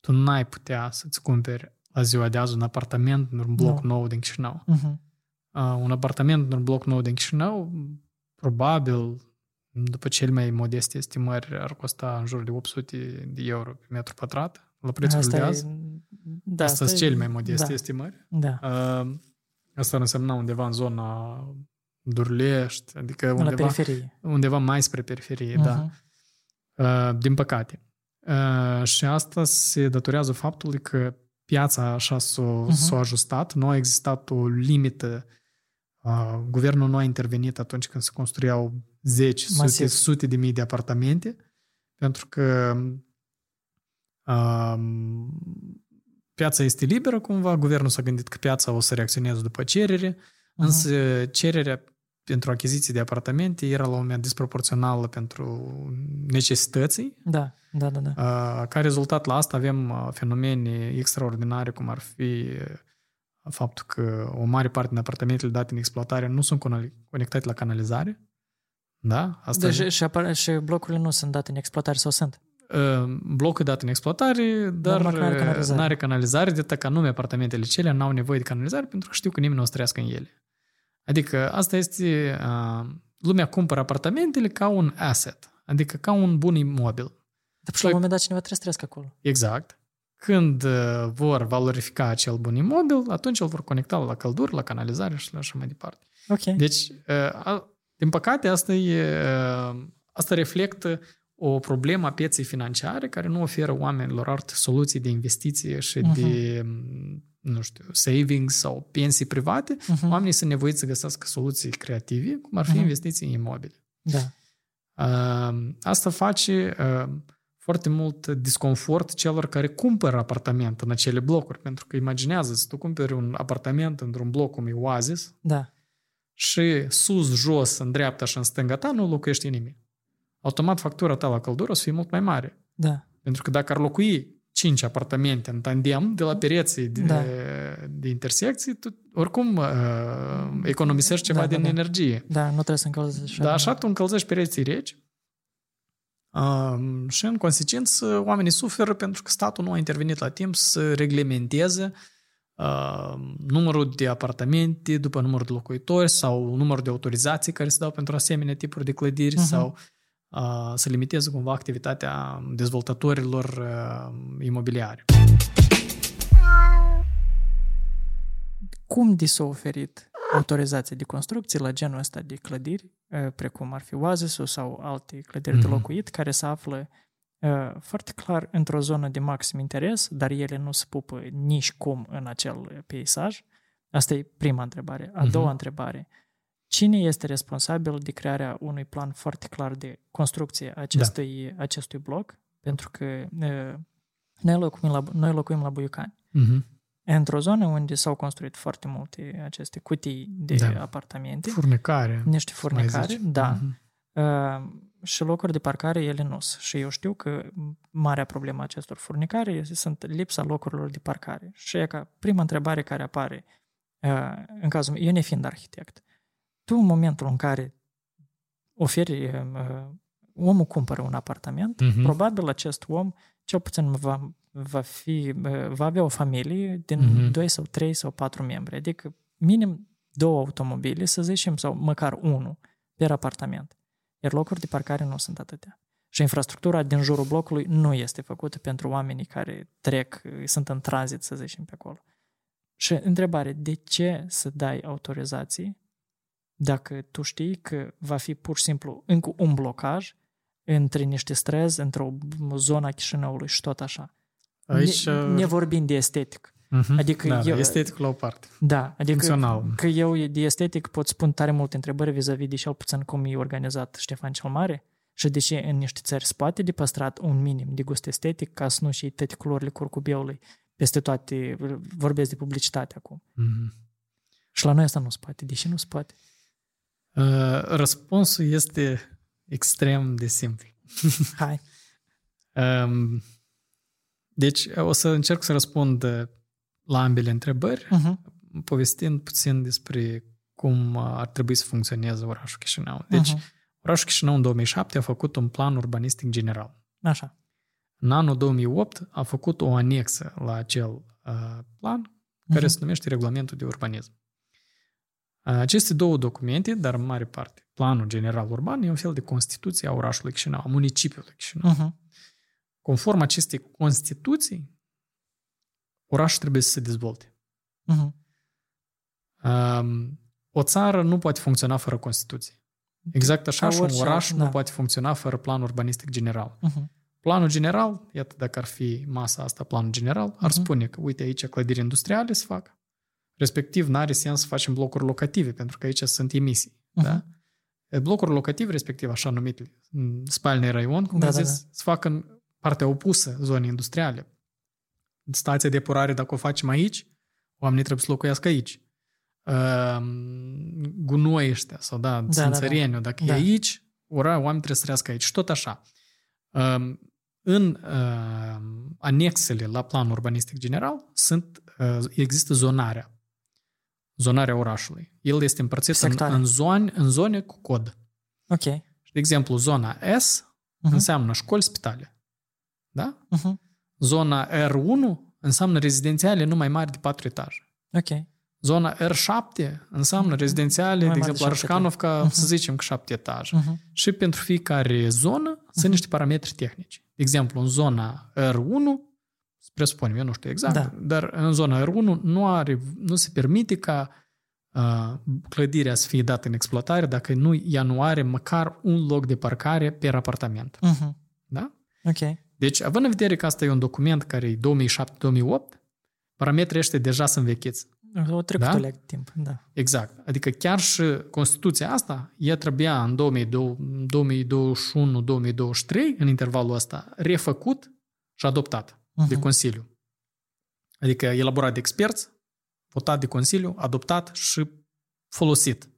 tu n-ai putea să-ți cumperi la ziua de azi un apartament în un bloc no. nou din Chișinău. Uh-huh. Uh, un apartament în un bloc nou din Chișinău, probabil, după cel mai modeste estimări, ar costa în jur de 800 de euro pe metru pătrat la prețul asta de azi. E, da, asta sunt cel mai modeste da. estimări. Da. Uh, asta ar însemna undeva în zona Durlești, adică undeva, periferie. undeva mai spre periferie, uh-huh. da. Uh, din păcate. Uh, și asta se datorează faptului că piața așa s-a, uh-huh. s-a ajustat, nu a existat o limită Uh, guvernul nu a intervenit atunci când se construiau zeci, sute, sute de mii de apartamente, pentru că uh, piața este liberă cumva, guvernul s-a gândit că piața o să reacționeze după cerere, uh-huh. însă cererea pentru achiziții de apartamente era la un moment disproporțională pentru necesității. Da, da, da. da. Ca rezultat la asta avem fenomene extraordinare, cum ar fi faptul că o mare parte din apartamentele date în exploatare nu sunt conectate la canalizare. Da? Asta deci e... și, apar- și blocurile nu sunt date în exploatare sau sunt? Blocul dat în exploatare, dar, dar nu are canalizare. are canalizare, de că anume apartamentele cele n-au nevoie de canalizare pentru că știu că nimeni nu o să trăiască în ele. Adică asta este, lumea cumpără apartamentele ca un asset, adică ca un bun imobil. Dar și la un moment dat cineva trebuie să trăiască acolo. Exact. Când vor valorifica acel bun imobil, atunci îl vor conecta la căldură, la canalizare și la așa mai departe. Ok. Deci, din păcate, asta, e, asta reflectă o problemă a pieței financiare care nu oferă oamenilor alte soluții de investiție și uh-huh. de nu știu, savings sau pensii private, uh-huh. oamenii sunt nevoiți să găsească soluții creative, cum ar fi uh-huh. investiții în imobile. Da. Uh, asta face uh, foarte mult disconfort celor care cumpără apartament în acele blocuri, pentru că imaginează să tu cumperi un apartament într-un bloc cum e Oasis da. și sus, jos, în dreapta și în stânga ta nu locuiește nimic. Automat factura ta la căldură o să fie mult mai mare. Da. Pentru că dacă ar locui cinci apartamente în tandem de la pereții de, da. de intersecții, tu oricum uh, economisești ceva da, din da, energie. Da, nu trebuie să încălzești. Da, așa tu încălzești pereții reci uh, și în consecință oamenii suferă pentru că statul nu a intervenit la timp să reglementeze uh, numărul de apartamente după numărul de locuitori sau numărul de autorizații care se dau pentru asemenea tipuri de clădiri uh-huh. sau să limiteze cumva activitatea dezvoltatorilor imobiliare. Cum di s-a oferit autorizația de construcție la genul ăsta de clădiri, precum ar fi oasis sau alte clădiri mm-hmm. de mhm. locuit, care se află foarte clar într-o zonă de maxim interes, dar ele nu se pupă nici cum în acel peisaj? Asta e prima întrebare. A doua mm-hmm. întrebare. Cine este responsabil de crearea unui plan foarte clar de construcție a acestui, da. acestui bloc? Pentru că noi locuim la, noi locuim la Buiucani. Uh-huh. Într-o zonă unde s-au construit foarte multe aceste cutii de da. apartamente. Furnecare. Niște furnecare, da. Uh-huh. Uh, și locuri de parcare ele nu sunt. Și eu știu că marea problemă a acestor furnecare sunt lipsa locurilor de parcare. Și e ca prima întrebare care apare uh, în cazul meu, eu nefiind arhitect, tu în momentul în care oferi, uh, omul cumpără un apartament, uh-huh. probabil acest om cel puțin va, va, fi, uh, va avea o familie din uh-huh. 2 sau 3 sau 4 membri, adică minim două automobile, să zicem, sau măcar unul per apartament. Iar locuri de parcare nu sunt atâtea. Și infrastructura din jurul blocului nu este făcută pentru oamenii care trec, sunt în tranzit, să zicem, pe acolo. Și întrebare, de ce să dai autorizații dacă tu știi că va fi pur și simplu încă un blocaj între niște străzi, într-o zonă a Chișinăului și tot așa. Aici... Ne, ne vorbim de estetic. Uh-huh. Adică da, eu, da, estetic la o parte. Da, adică Funcțional. că eu de estetic pot spun tare multe întrebări vis-a-vis de cel puțin cum e organizat Ștefan cel Mare și de ce în niște țări se poate de păstrat un minim de gust estetic ca să nu și toate culorile curcubeului peste toate, vorbesc de publicitate acum. Uh-huh. Și la noi asta nu se poate. De ce nu se poate? Uh, răspunsul este extrem de simplu. Hai. Um, deci o să încerc să răspund la ambele întrebări, uh-huh. povestind puțin despre cum ar trebui să funcționeze orașul Chișinău. Deci, uh-huh. orașul Chișinău în 2007 a făcut un plan urbanistic general. Așa. În anul 2008 a făcut o anexă la acel uh, plan care uh-huh. se numește Regulamentul de Urbanism. Aceste două documente, dar în mare parte, planul general urban e un fel de constituție a orașului Chișinău, a municipiului Chișinău. Uh-huh. Conform acestei constituții, orașul trebuie să se dezvolte. Uh-huh. Um, o țară nu poate funcționa fără Constituție. Exact așa și un oraș da. nu poate funcționa fără plan urbanistic general. Uh-huh. Planul general, iată dacă ar fi masa asta planul general, ar uh-huh. spune că uite aici clădiri industriale se fac, Respectiv, n-are sens să facem blocuri locative, pentru că aici sunt emisii. Uh-huh. Da? Blocuri locative, respectiv așa numite spalne raion, cum Da, am da, zis, se fac în partea opusă zonei industriale. Stația de epurare, dacă o facem aici, oamenii trebuie să locuiască aici. Uh, gunoi ăștia, sau da, da, țânțăreniul, dacă Da. e aici, ora, oamenii trebuie să trăiască aici. Și tot așa. Uh, în uh, anexele la plan urbanistic general sunt, uh, există zonarea. Zonarea orașului. El este împărțit în, Sectoare. în, zone, în zone cu cod. Ok. De exemplu, zona S Mhm. înseamnă școli, spitale. Da? Mhm. Zona R1 înseamnă rezidențiale nu mai mari de 4 etaje. Ok. Zona R7 înseamnă rezidențiale, Mai de mari de exemplu, șapte Arșcanovca, Mhm. să zicem că 7 etaje. Mhm. Și pentru fiecare zonă sunt niște parametri tehnici. De exemplu, în zona R1, presupunem, eu nu știu exact, Da. dar în zona R1 nu, are, nu se permite ca uh, clădirea să fie dată în exploatare dacă nu, ea nu are măcar un loc de parcare per apartament. Mhm. Da? Ok. Deci, având în vedere că asta e un document care e 2007-2008, parametrii ăștia deja sunt vechiți. O trecut Da? o leg de timp, da. Exact. Adică chiar și Constituția asta, ea trebuia în 2021-2023, în intervalul ăsta, refăcut și adoptat de Mhm. Consiliu. Adică elaborat de experți, votat de Consiliu, adoptat și folosit.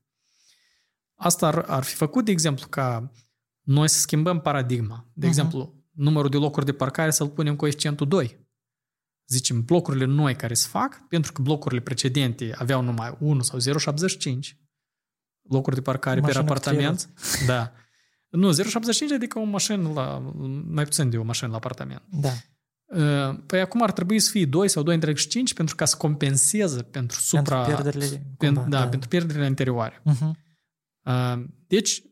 Asta ar, ar fi făcut, de exemplu, ca noi să schimbăm paradigma. De Mhm. exemplu, numărul de locuri de parcare să-l punem coeficientul 2. Zicem, blocurile noi care se fac, pentru că blocurile precedente aveau numai 1 sau 0,75 locuri de parcare Mașină per cu apartament. Da. Nu, 0,75 adică o mașină la, mai puțin de o mașină la apartament. Da. Uh, Păi acum ar trebui să fie 2 sau 2,5 pentru ca să compenseze pentru supra... Pentru pierderile. pen- cumva, da, pentru pierderile anterioare. Mhm. Uh, Deci,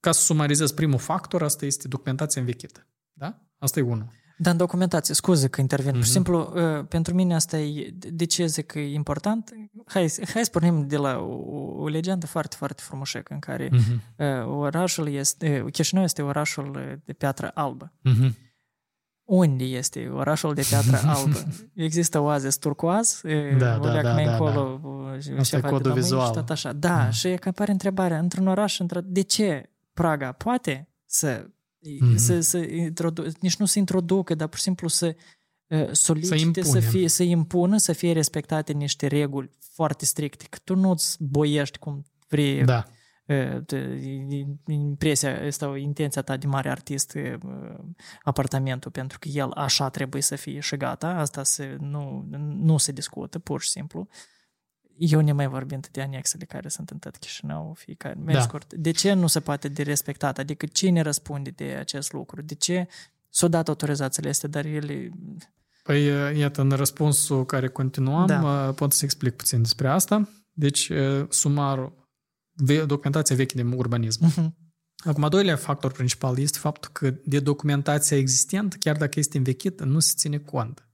ca să sumarizez primul factor, asta este documentația învechită. Da? Asta e unul. Dar în documentație, scuze că intervin, pur și Mhm. simplu, uh, pentru mine asta e, de ce zic că e important? Hai, hai să pornim de la o, o legendă foarte, foarte frumoșecă în care Mhm. uh, orașul este, uh, Chișinău este orașul uh, de piatră albă. Mhm. Unde este orașul de piatră albă? Există oazes turcoaz, uh, Da, o da, leac da, mai da, încolo, uh, și Asta e ceva de codul la mâini vizual. Și tot așa. Da, Mhm. și e că apare întrebarea, într-un oraș, într de ce Praga poate să Mhm. să, să introdu- nici nu să introducă, dar pur și simplu să uh, solicite, să, impune. fie, să impună, să fie respectate niște reguli foarte stricte, că tu nu-ți boiești cum vrei Da. Uh, te- impresia asta, intenția ta de mare artist uh, apartamentul, pentru că el așa trebuie să fie și gata, asta se, nu, nu se discută, pur și simplu. Eu ne mai vorbind de anexele care sunt în tot Chișinău, fiecare, mai Da. scurt. De ce nu se poate de respectat? Adică cine răspunde de acest lucru? De ce s-au dat autorizațiile astea, dar ele... Păi, iată, în răspunsul care continuam, Da. da. pot să explic puțin despre asta. Deci, sumarul, ve- documentația veche de urbanism. Mhm. Acum, a doilea factor principal este faptul că de documentația existentă, chiar dacă este învechită, nu se ține cont.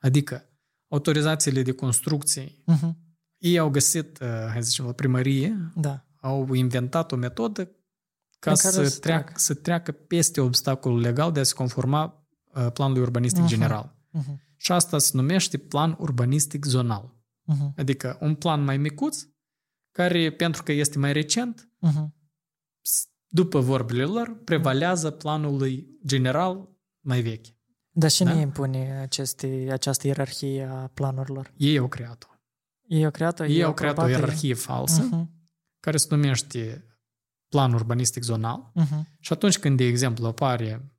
Adică, autorizațiile de construcție, Mhm. ei au găsit, uh, hai să zicem, la primărie, Da. au inventat o metodă ca În care să să treacă, treacă. să treacă peste obstacolul legal de a se conforma uh, planului urbanistic Mhm. general. Mhm. Și asta se numește plan urbanistic zonal. Mhm. Adică un plan mai micuț, care, pentru că este mai recent, Mhm. s- după vorbele lor, prevalează planului general mai vechi. Dar cine Da? impune aceste, această ierarhie a planurilor? Ei au creat-o. Ei au creat-o? Ei au creat o aprobat-o? ierarhie falsă, Mhm. care se numește plan urbanistic zonal. Mhm. Și atunci când, de exemplu, apare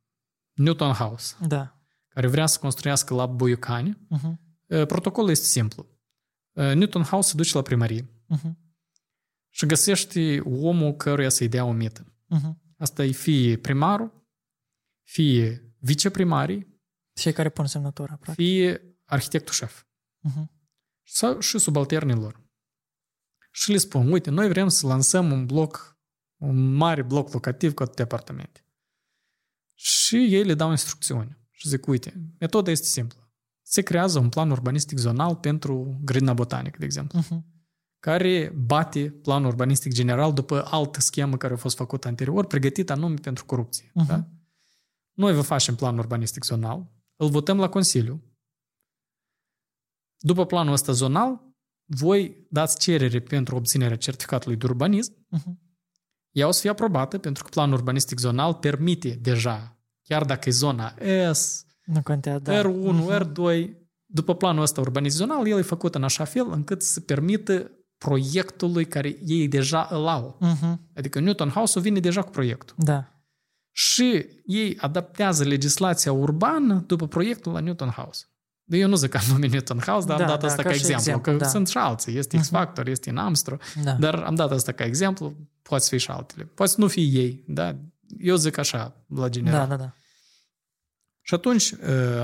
Newton House, Da. care vrea să construiască la Buiucani, Mhm. uh, protocolul este simplu. Uh, Newton House se duce la primărie Mhm. Și găsește omul căruia să-i dea o mită. Mhm. Asta e fie primarul, fie viceprimarii, Cei care pun semnătura, practic. fie arhitectul șef Mhm. sau și subalternilor. Și le spun, uite, noi vrem să lansăm un bloc, un mare bloc locativ cu atâtea apartamente. Și ei le dau instrucțiuni. Și zic, uite, metoda este simplă. Se creează un plan urbanistic zonal pentru grădina botanică, de exemplu, Mhm. Care bate planul urbanistic general după altă schemă care a fost făcută anterior, pregătită anume pentru corupție. Mhm. Da? Noi vă facem plan urbanistic zonal, îl votăm la Consiliu, După planul ăsta zonal, voi dați cerere pentru obținerea certificatului de urbanism. Mhm. Ea o să fie aprobată pentru că planul urbanistic zonal permite deja, chiar dacă e zona S, Nu contează, da. R1, Mhm. R2, după planul ăsta urbanistic zonal, el e făcut în așa fel încât să permită proiectului care ei deja îl au. Mhm. Adică Newton House-ul vine deja cu proiectul. Da. Și ei adaptează legislația urbană după proiectul la Newton House. De eu nu zic că am numit Newton House, dar Da, am dat da, asta ca ca, și exemplu, exemplu, că da. sunt și alții. Este X-Factor, este în Amstro, Da. dar am dat asta ca exemplu, poate fi și altele. Poate să nu fie ei, da? Eu zic așa, la general. da, da, da. Și atunci, uh,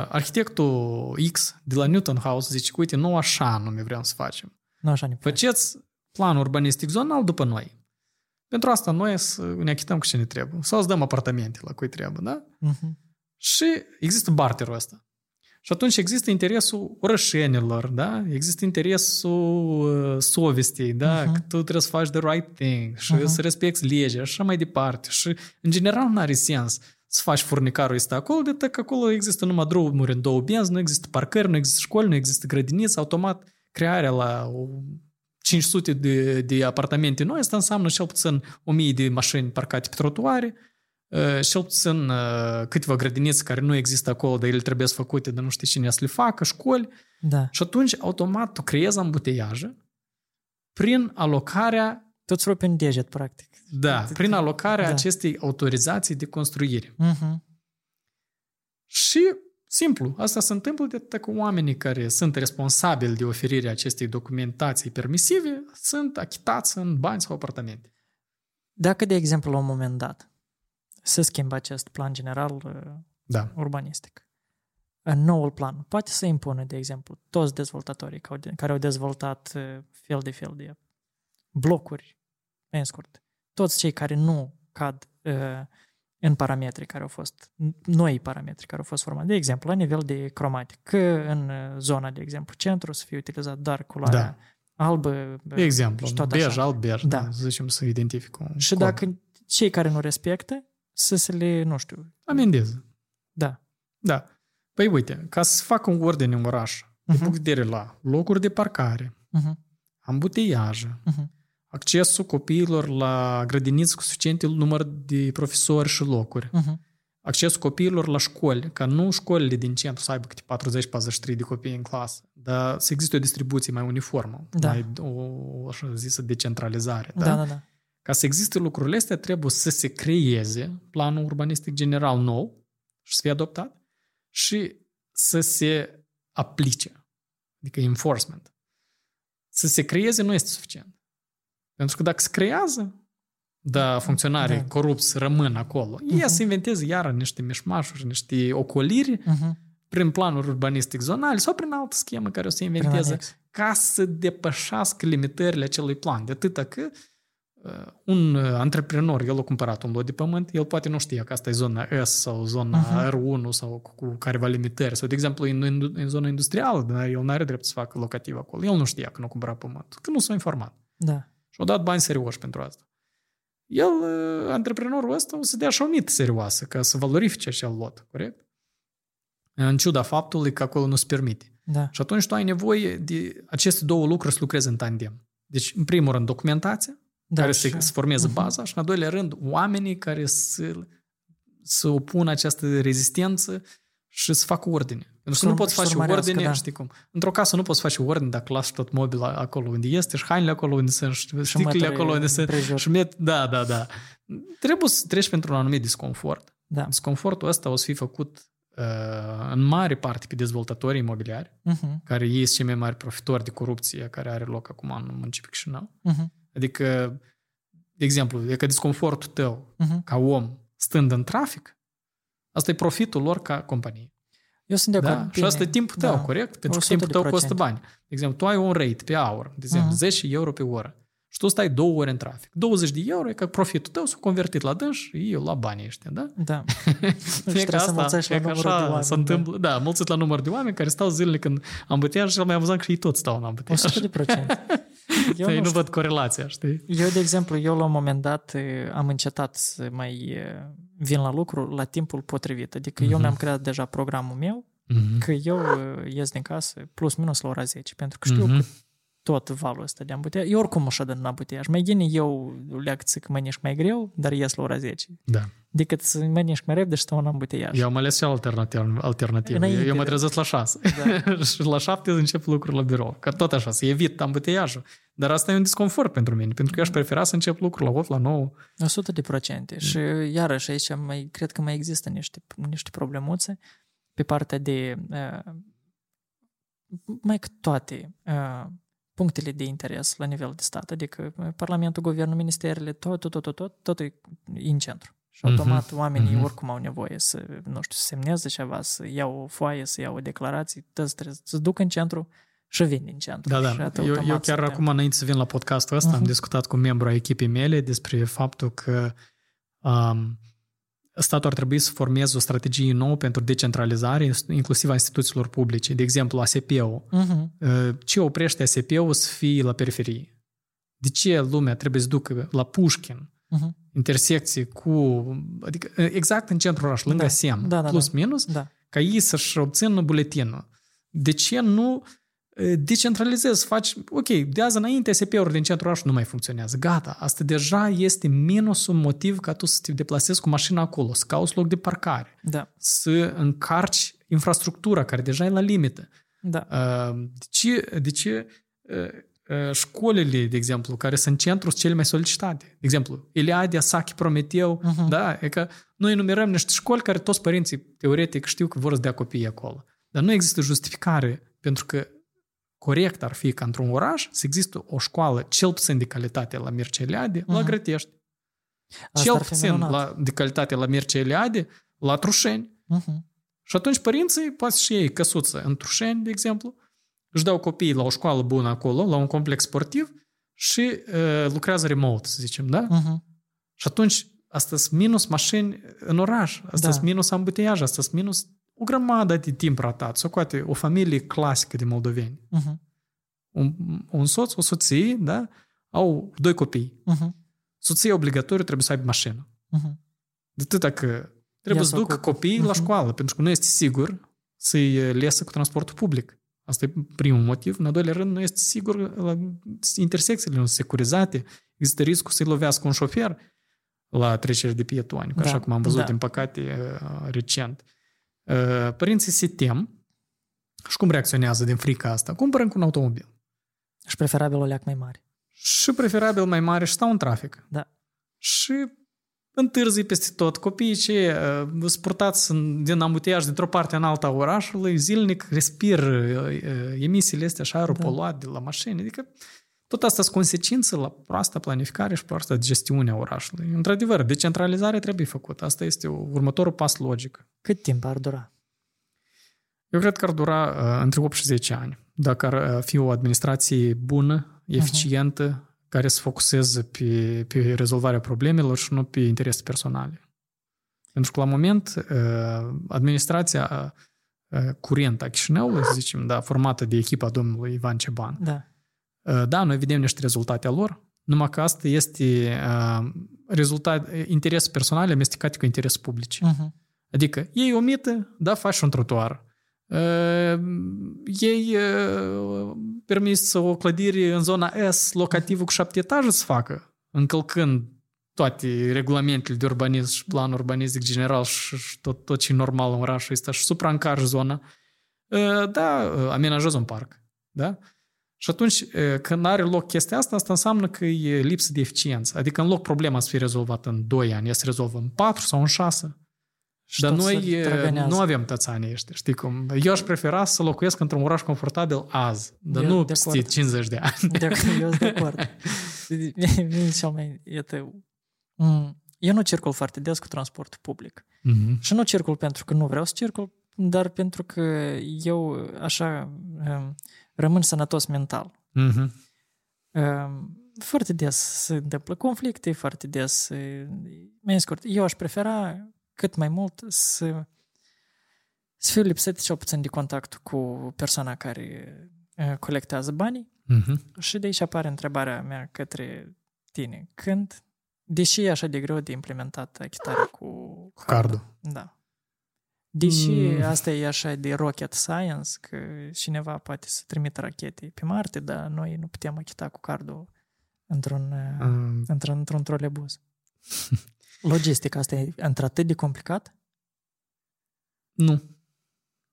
arhitectul X de la Newton House zice, uite, nu așa anume vrem să facem. Nu așa ne place. Faceți plan urbanistic zonal după noi. Pentru asta noi să ne achităm cu ce ne trebuie. Sau să dăm apartamente la cui trebuie, da? Mhm. Și există barterul ăsta. Și atunci există interesul orășenilor, da? Există interesul uh, sovestii, da? Mhm. Că tu trebuie să faci the right thing și Mhm. să respecti legea și așa mai departe. Și, în general, nu are sens să faci furnicarul ăsta acolo, de că acolo există numai drumuri în două benzi, nu există parcări, nu există școli, nu există grădiniți, automat crearea la o 500 de, de apartamente noi, asta înseamnă cel puțin 1000 de mașini parcate pe trotuare, uh, cel puțin uh, câteva grădinițe care nu există acolo, dar ele trebuie să făcute, dar nu știi cine să le facă, școli. Da. Și atunci, automat, tu creezi ambuteiaje prin alocarea, Tot vreo pe un deget, practic. da, prin alocarea Da. acestei autorizații de construire. Mhm. Și simplu, asta se întâmplă de atât că oamenii care sunt responsabili de oferirea acestei documentații permisive sunt achitați în bani sau apartamente. Dacă, de exemplu, la un moment dat se schimbă acest plan general uh, Da. urbanistic, în noul plan, poate să impună, de exemplu, toți dezvoltatorii ca- care au dezvoltat uh, fel de fel de blocuri, în scurt, toți cei care nu cad uh, în parametri care au fost, noi parametri care au fost formați, de exemplu, la nivel de cromatic, că în uh, zona, de exemplu, centru să fie utilizat doar culoarea albă. uh, De exemplu, și tot bej, așa. alb, bej, Da. da. zicem să identific un Și cod. dacă cei care nu respectă, să se le, nu știu, Amendez. da. Da. Păi uite, ca să facă un ordine în oraș, de Mhm. punct de vedere la locuri de parcare, Mhm, ambuteiaje, mhm. Accesul copiilor la grădiniți cu suficient număr de profesori și locuri, Mhm. accesul copiilor la școli, ca nu școlile din centru să aibă câte 40-43 de copii în clasă, dar să existe o distribuție mai uniformă, Da. mai o, așa zisă, decentralizare. Da, da, da. Ca să existe lucrurile astea, trebuie să se creeze planul urbanistic general nou și să fie adoptat și să se aplice, adică enforcement. Să se creeze nu este suficient. Pentru că dacă se creează, da, funcționarii Da. corupți rămân acolo, ei Mhm. să inventeze iară niște mișmașuri, niște ocoliri Mhm. prin planuri urbanistic zonale sau prin altă schemă care o să Prin inventeze anex. ca să depășească limitările acelui plan. De atâta că uh, un uh, antreprenor, el a cumpărat un lot de pământ, el poate nu știe că asta e zona S sau zona Mhm. R1 sau cu, cu careva limitări. Sau, de exemplu, în, în, în zona industrială, dar el nu are drept să facă locativ acolo. El nu știa că nu cumpăra pământ, că nu s-a informat. Da. Și au dat bani serioși pentru asta. El, uh, antreprenorul ăsta, o să dea și o mită serioasă ca să valorifice acel lot, corect? În ciuda faptului că acolo nu se permite. Da. Și atunci tu ai nevoie de aceste două lucruri să lucrezi în tandem. Deci, în primul rând, documentația, da. care și- să, să formeze Mhm. baza și, în al doilea rând, oamenii care să, să opună această rezistență și să facă ordine. Pentru Să că nu urm- poți și să face urmărească, ordine, da. știi cum. Într-o casă nu poți face ordine dacă lași tot mobil acolo unde este și hainele acolo unde sunt și sticlele mătări acolo unde sunt împrejur. și met, da, da, da. Trebuie să treci pentru un anumit disconfort. Da. Disconfortul ăsta o să fie făcut uh, în mare parte pe dezvoltatorii imobiliari, Mhm. care ei sunt cei mai mari profitori de corupție care are loc acum în municipiul Chișinău. Mhm. Adică, de exemplu, e că disconfortul tău Mhm. ca om stând în trafic, asta e profitul lor ca companie. Eu sunt de acord. Da? Și bine. asta e timpul tău, Da. corect? Pentru că 100 timpul de tău costă procente. bani. De exemplu, tu ai un rate pe hour, de exemplu, Mhm. 10 euro pe oră. Și tu stai două ore în trafic. 20 de euro e că profitul tău s-a convertit la dânș și eu la banii ăștia, da? Da. Fie Și că trebuie să asta, mulțești la fie că numărul de așa oameni. se întâmplă. Da, mulțit la număr de oameni care stau zilele când am băteaj și cel mai amuzant că și ei toți stau în Da. ambuteiaj. 100 de procente. Eu Ei nu nu știu. văd corelația, știi? Eu, de exemplu, eu la un moment dat eh, am încetat să mai eh, vin la lucru la timpul potrivit. Adică eu Mhm. mi-am creat deja programul meu Mhm. că eu uh, ies din casă plus minus la ora 10, pentru că știu Mhm. că tot valul ăsta de ambuteiaj, eu oricum așa de ambuteiaj. Mai bine eu leac să mănânc mai greu, dar ies la ora 10, Da. decât să mănânc mai repede și stau în ambuteiaj. Eu am ales și alternativ, alternativă. Înainte Eu mă de- trezesc la 6. Da. și la 7 încep lucrul la birou. Că tot așa, să evit ambuteiajul. Dar asta e un disconfort pentru mine, pentru că eu aș prefera să încep lucrul la 8, la 9. 100 de procente. Și iarăși aici mai, cred că mai există niște, niște problemuțe pe partea de uh, mai că toate uh, punctele de interes la nivel de stat, adică uh, Parlamentul, Guvernul, Ministerele, tot, tot, tot, tot, tot, tot e în centru. Și Mhm. automat oamenii Mhm. oricum au nevoie să, nu știu, să semneze ceva, să iau o foaie, să iau o declarație, toți trebuie să se ducă în centru și vin din centru. Da, Și da. atât Eu, eu automat chiar suntem- acum, înainte să vin la podcastul ăsta, am Mhm. discutat cu membru a echipei mele despre faptul că um, statul ar trebui să formeze o strategie nouă pentru decentralizare, inclusiv a instituțiilor publice. De exemplu, ASP-ul. Mhm. Uh, Ce oprește ASP-ul să fie la periferie? De ce lumea trebuie să ducă la Pușkin, Mhm. intersecție cu... Adică exact în centrul oraș, lângă Da. SEM, Da, da, plus da. minus, Da. ca ei să-și obțină buletinul. De ce nu e, decentralizezi, faci, ok, de azi înainte SP-uri din centrul orașului nu mai funcționează. Gata, asta deja este minusul motiv ca tu să te deplasezi cu mașina acolo, să cauți loc de parcare, Da. să încarci infrastructura care deja e la limită. Da. Uh, De ce, de ce uh, uh, școlile, de exemplu, care sunt centru, sunt cele mai solicitate? De exemplu, Eliade, Sachi, Prometeu, Mhm. da? E că noi numerăm niște școli care toți părinții, teoretic, știu că vor să dea copiii acolo. Dar nu există justificare, pentru că corect ar fi ca într-un oraș să există o școală cel puțin de calitate la Mircea Eliade, la Mhm. Grătești. Asta Cel ar fi puțin minunat. la, de calitate la Mircea Eliade, la Trușeni. Mhm. Și atunci părinții poate și ei căsuță în Trușeni, de exemplu, își dau copiii la o școală bună acolo, la un complex sportiv și uh, lucrează remote, să zicem, da? Mhm. Și atunci asta sunt minus mașini în oraș, asta Da. sunt minus ambuteiaj, asta sunt minus o grămadă de timp ratat. Sau poate o familie clasică de moldoveni. Mhm. Un, un soț, o soție, da? Au doi copii. Mhm. Soția obligatoriu trebuie să aibă mașină. Mhm. De atâta că trebuie Ea să să ducă ocupe. copiii la Mhm. școală, pentru că nu este sigur să-i lesă cu transportul public. Asta e primul motiv. În al doilea rând, nu este sigur la intersecțiile nu sunt securizate. Există riscul să-i lovească un șofer la trecere de pietoni, Da, așa cum am văzut, da. din păcate, uh, recent. Uh, Părinții se tem și cum reacționează din frica asta? Cumpără cu un automobil. Și preferabil o leac mai mare. Și preferabil mai mare și stau în trafic. Da. Și întârzi peste tot. Copiii ce uh, sportați în- din ambuteiaj dintr-o parte în alta a orașului, zilnic respir uh, uh, emisiile astea și aerul Da. poluat de la mașini. Adică tot asta sunt consecințe la proasta planificare și proasta gestiune a orașului. Într-adevăr, decentralizarea trebuie făcută. Asta este următorul pas logic. Cât timp ar dura? Eu cred că ar dura uh, între 8 și 10 ani. Dacă ar uh, fi o administrație bună, eficientă, care să focuseze pe, pe rezolvarea problemelor și nu pe interese personale. Pentru că la moment uh, administrația uh, curentă a Chișinăului, să zicem, da, formată de echipa domnului Ivan Ceban, Da. Uh, da, noi vedem niște rezultate a lor, numai că asta este uh, rezultat, interes personal amestecat cu interes public. Mhm. Adică ei omită, da, faci un trotuar. Uh, ei uh, permis o clădire în zona S locativă cu șapte etaje să facă, încălcând toate regulamentele de urbanism și plan urbanistic general și, și tot, tot ce e normal în orașul ăsta și supraîncarci zona. Uh, da, uh, amenajezi un parc. Da? Și atunci, uh, când are loc chestia asta, asta înseamnă că e lipsă de eficiență. Adică în loc problema să fie rezolvată în 2 ani, ea se rezolvă în 4 sau în 6. Și Dar tot noi se e, trăgănează. nu avem tățanii ăștia, știi cum? Eu aș prefera să locuiesc într-un oraș confortabil azi, dar Eu nu de peste acord. 50 de ani. De, eu sunt de acord. Mie cel mai... Iată, mm, eu nu circul foarte des cu transportul public. Mhm. Și nu circul pentru că nu vreau să circul, dar pentru că eu așa um, rămân sănătos mental. Mhm. Um, Foarte des se întâmplă conflicte, foarte des... uh, Mai scurt, eu aș prefera cât mai mult să, să fiu lipsit cel puțin de contact cu persoana care uh, colectează banii Mhm. și de aici apare întrebarea mea către tine. Când, deși e așa de greu de implementat achitarea cu, Cu cardul. Da. Deși Mm. asta e așa de rocket science, că cineva poate să trimită rachete pe Marte, dar noi nu putem achita cu cardul într-un, uh, Uh, într-un, într-un trolebuz. Logistica asta e într-atât de complicat? Nu.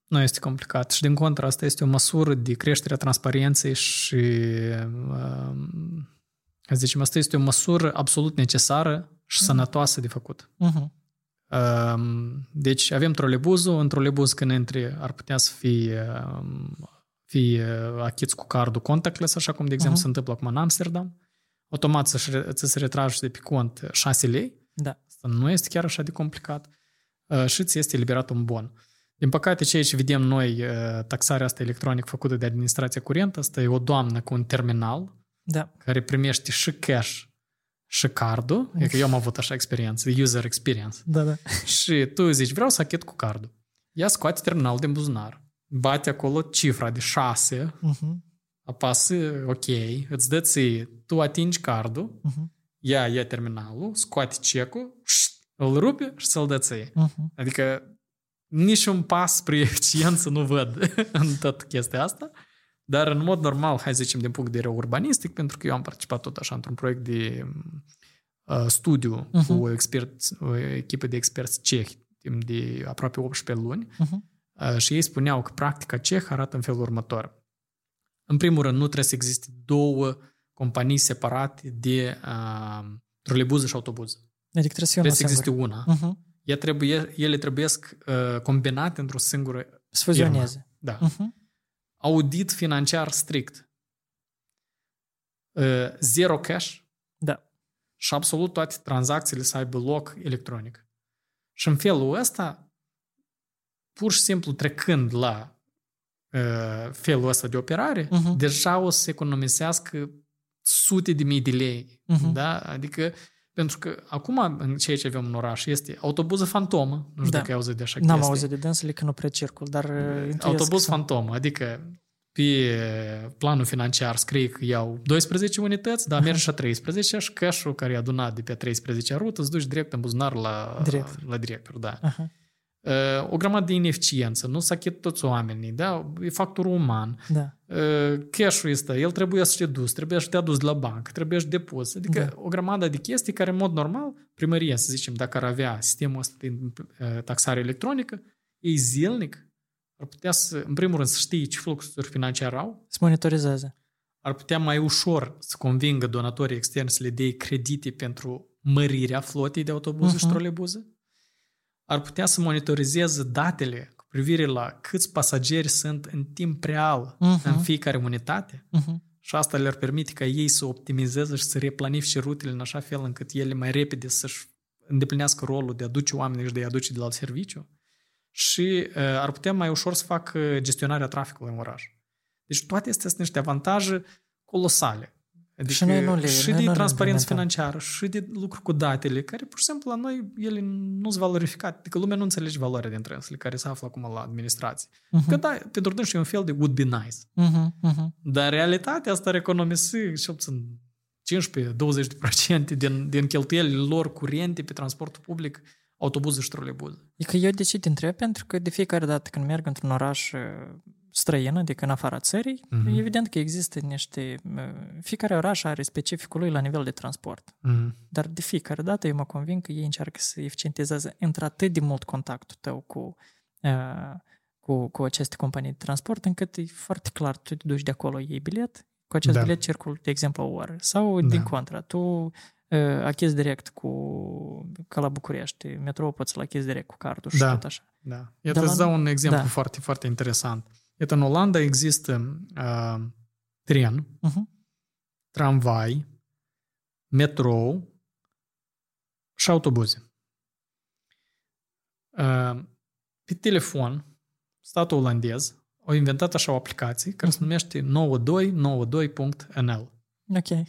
Nu este complicat. Și din contră, asta este o măsură de creștere a transparenței și, um, să zicem, asta este o măsură absolut necesară și Mhm. sănătoasă de făcut. Uh-huh. Um, Deci avem trolebuzul, în trolebuz când intri ar putea să fie, um, fie achiți cu cardul contactless, așa cum de exemplu Mhm. se întâmplă acum în Amsterdam. Automat să-și re- ți se retragi de pe cont 6 lei, Da. Asta nu este chiar așa de complicat uh, și ți este eliberat un bon. Din păcate, ceea ce vedem noi, uh, taxarea asta electronic făcută de administrația curentă, asta e o doamnă cu un terminal Da. care primește și cash și cardul, e că eu am avut așa experiență, user experience, Da, da. și tu zici, vreau să achit cu cardul. Ea scoate terminalul din buzunar, bate acolo cifra de 6, Uh-huh. apasă OK, îți dă ție, tu atingi cardul, Uh-huh. ea ia terminalul, scoate cecul, șt, îl rupe și ți-l dă ție. Uh-huh. Adică niciun pas spre eficiență nu văd în tot chestia asta, dar în mod normal, hai să zicem din punct de vedere urbanistic, pentru că eu am participat tot așa într-un proiect de uh, studiu Mhm. cu o, expert, o echipă de experți cehi timp de aproape 18 luni Uh-huh. uh, și ei spuneau că practica ceh arată în felul următor. În primul rând, nu trebuie să existe două companii separate de uh, trolebuze și autobuze. Adică trebuie să fie unul Trebuie să singur. existe una. Uh-huh. Ea trebuie, ele trebuie uh, combinate într-o singură Să fuzioneze. da. Uh-huh. Audit financiar strict. Uh, zero cash Da. și absolut toate tranzacțiile să aibă loc electronic. Și în felul ăsta, pur și simplu trecând la uh, felul ăsta de operare, Mhm. deja o să se economisească sute de mii de lei. Mhm. Da? Adică, pentru că acum, în ceea ce avem în oraș, este autobuză fantomă. Nu știu Da. dacă ai auzit de așa N-am chestii. auzit de dânsele că nu prea circul, dar uh, intuiesc Autobuz că fantomă, adică pe planul financiar scrie că iau 12 unități, dar merge și 13 și cash care e adunat de pe 13 rută îți duci direct în buzunar la Director. la director da. sunt. Uh-huh. Uh, O grămadă de ineficiență, nu s-a achit toți oamenii, da? e factorul uman. Da. Uh, Cash-ul ăsta, el trebuie să te dus, trebuie să te adus de la bancă, trebuie să depus. Adică Da. o grămadă de chestii care, în mod normal, primăria, să zicem, dacă ar avea sistemul ăsta de uh, taxare electronică, ei zilnic ar putea să, în primul rând, să știe ce fluxuri financiare au, Să monitorizeze. ar putea mai ușor să convingă donatorii externi să le dea credite pentru mărirea flotei de autobuze și Mhm. trolebuze, ar putea să monitorizeze datele cu privire la câți pasageri sunt în timp real Mhm. în fiecare unitate Uh-huh. și asta le-ar permite ca ei să optimizeze și să replanifice rutele în așa fel încât ele mai repede să-și îndeplinească rolul de a duce oamenii și de a aduce de la alt serviciu și uh, ar putea mai ușor să facă gestionarea traficului în oraș. Deci toate astea sunt niște avantaje colosale. Adică Și noi nu le- și noi de nu le transparență implementăm. financiară, și de lucru cu datele, care pur și simplu la noi ele nu sunt valorificate. Adică lumea nu înțelege valoarea dintre ele, care se află acum la administrație. Uh-huh. Că da, pentru dânsi e un fel de would be nice. Uh-huh. Uh-huh. Dar realitatea asta ar economisi și puțin 15-20% din, din cheltuielile lor curente pe transportul public, autobuze și trolebuze. E că eu de ce te întreb? Pentru că de fiecare dată când merg într-un oraș uh, străin, adică în afara țării, Mhm. e evident că există niște... uh, Fiecare oraș are specificul lui la nivel de transport. Mm. Dar de fiecare dată eu mă convin că ei încearcă să eficientizeze într-atât de mult contactul tău cu, uh, cu, cu aceste companii de transport, încât e foarte clar, tu te duci de acolo, iei bilet, cu acest Da. bilet circul, de exemplu, o oră. Sau, Da. din contra, tu uh, achizi direct cu, ca la București, metrou poți să-l achizi direct cu cardul și Da. tot așa. Da. Iată, De la îți dau un exemplu Da. foarte, foarte interesant. Iată, în Olanda există uh, tren, Uh-huh. tramvai, metrou și autobuze. Uh, pe telefon, statul olandez au inventat așa o aplicație care se numește 9292.nl. Ok.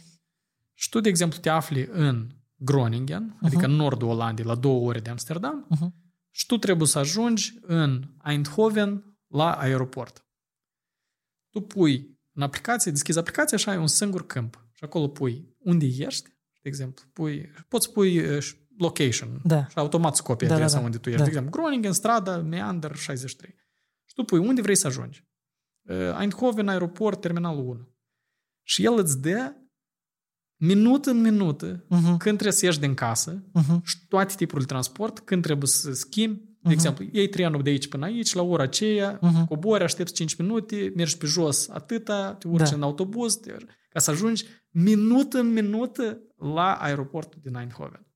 Și tu, de exemplu, te afli în Groningen, adică în nordul Olandei, la două ore de Amsterdam, Uh-huh. și tu trebuie să ajungi în Eindhoven la aeroport. Tu pui în aplicație, deschizi aplicația și ai un singur câmp. Și acolo pui unde ești, de exemplu. Pui, poți pui uh, location. Da. Și automat scopie Da, da, adresa da. unde tu ești. Da. De exemplu, Groningen, stradă, Meander 63. Și tu pui unde vrei să ajungi. Uh, Eindhoven, aeroport, terminalul 1. Și el îți dă minut în minută Mhm. când trebuie să ieși din casă Mhm. și toate tipurile de transport, când trebuie să schimbi. De Mhm. exemplu, iei trenul de aici până aici, la ora aceea, Mhm. cobori, aștepți 5 minute, mergi pe jos atâta, te urci Da. în autobuz, te... ca să ajungi minut în minut la aeroportul din Eindhoven.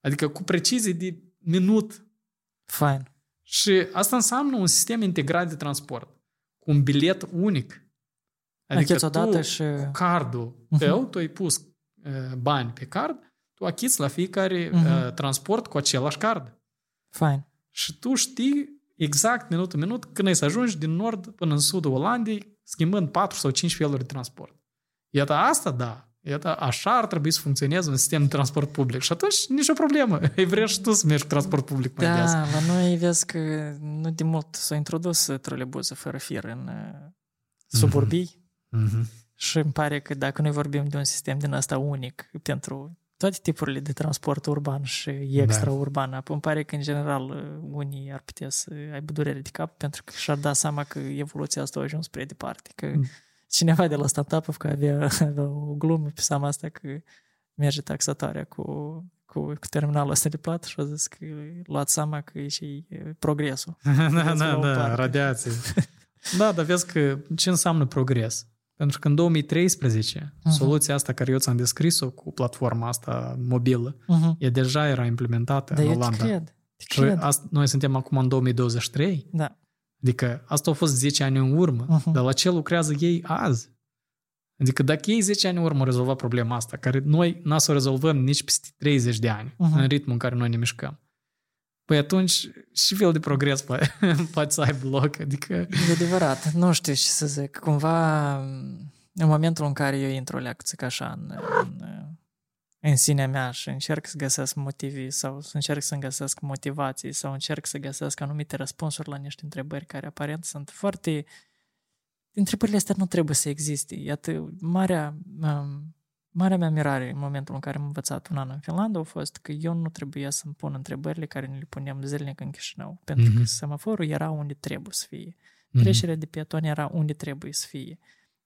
Adică cu precizie de minut. Fain. Și asta înseamnă un sistem integrat de transport, cu un bilet unic. Adică Achiți odată tu, și... cu cardul Mhm. tău, tu ai pus uh, bani pe card, tu achiți la fiecare Mhm. uh, transport cu același card. Fain. Și tu știi exact minut în minut când ai să ajungi din nord până în sudul Olandei, schimbând 4 sau 5 feluri de transport. Iată asta, da. Iată, așa ar trebui să funcționeze un sistem de transport public. Și atunci, nicio problemă. Ai vrea și tu să mergi cu transport public mai des. Da, la noi vezi că nu de mult s-a introdus trolebuză fără fir în uh, suburbii Mhm. și îmi pare că dacă noi vorbim de un sistem din ăsta unic pentru toate tipurile de transport urban și extraurban, apoi îmi pare că în general uh, unii ar putea să aibă durere de cap pentru că și-ar da seama că evoluția asta a ajuns prea departe, că Mm. cineva de la startup că avea, avea o glumă pe seama asta că merge taxatoarea cu, cu, cu terminalul ăsta de plată și a zis că luați seama că e și e, progresul. da, la da, o da, parte. radiație. da, dar vezi că ce înseamnă progres? Pentru că în 2013, Mhm. soluția asta care eu ți-am descris-o cu platforma asta mobilă, Uh-huh. e deja era implementată Dar în eu te Olanda. cred. Te Și cred. asta, noi suntem acum în 2023, Da. adică asta a fost 10 ani în urmă, Mhm. dar la ce lucrează ei azi? Adică dacă ei 10 ani în urmă au rezolvat problema asta, care noi n-a să o rezolvăm nici peste 30 de ani, Mhm. în ritmul în care noi ne mișcăm, păi atunci și fel de progres poate, poate să aibă loc. Adică, E adevărat. Nu știu ce să zic. Cumva, în momentul în care eu intru leacțic așa în, în, în sinea mea și încerc să găsesc motivi sau să încerc să găsesc motivații sau încerc să găsesc anumite răspunsuri la niște întrebări care aparent sunt foarte... Întrebările astea nu trebuie să existe. Iată, marea, um, marea mea mirare în momentul în care am învățat un an în Finlanda a fost că eu nu trebuia să-mi pun întrebările care ne le puneam zilnic în Chișinău, pentru că Mhm. semaforul era unde trebuie să fie. Mhm. Trecerea de pietoni era unde trebuie să fie.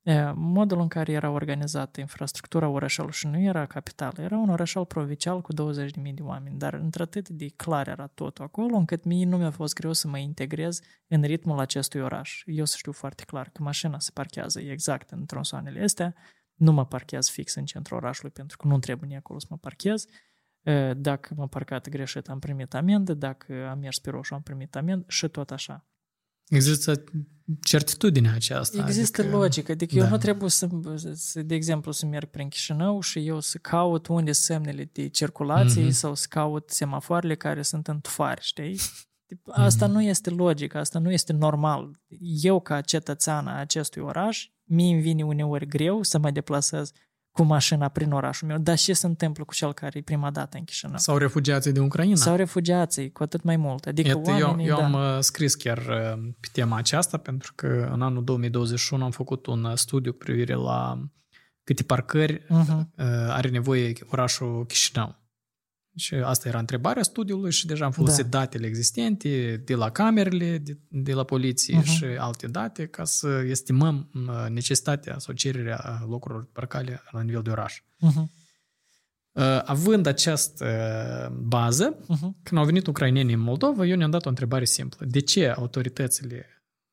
E, Modul în care era organizată infrastructura orașelor și nu era capitală, era un orașel provincial cu 20.000 de oameni, dar într-atât de clar era totul acolo, încât mie nu mi-a fost greu să mă integrez în ritmul acestui oraș. Eu să știu foarte clar că mașina se parchează exact în tronsoanele astea, nu mă parchez fix în centrul orașului pentru că nu trebuie nici acolo să mă parchez. E, Dacă m-am parcat greșit, am primit amendă, dacă am mers pe roșu, am primit amendă și tot așa. Există certitudinea aceasta. Există adică, logică, adică da. eu nu trebuie să, să, de exemplu, să merg prin Chișinău și eu să caut unde semnele de circulație Mhm. sau să caut semafoarele care sunt în tufari, știi? Tip, Asta nu este logic, asta nu este normal. Eu, ca cetățean a acestui oraș, mie îmi vine uneori greu să mă deplasez cu mașina prin orașul meu, dar ce se întâmplă cu cel care e prima dată în Chișinău? Sau refugiații din Ucraina. Sau refugiații, cu atât mai mult. Adică Iată, eu, oamenii, eu da. am uh, scris chiar uh, pe tema aceasta pentru că în anul 2021 am făcut un uh, studiu cu privire la câte parcări Mhm. uh, are nevoie orașul Chișinău. Și asta era întrebarea studiului și deja am folosit Da. datele existente de la camerele, de, de la poliție Mhm. și alte date ca să estimăm uh, necesitatea sau cererea uh, locurilor de parcare la nivel de oraș. Mhm. Uh, Având această uh, bază, Mhm. când au venit ucrainenii în Moldova, eu ne-am dat o întrebare simplă. De ce autoritățile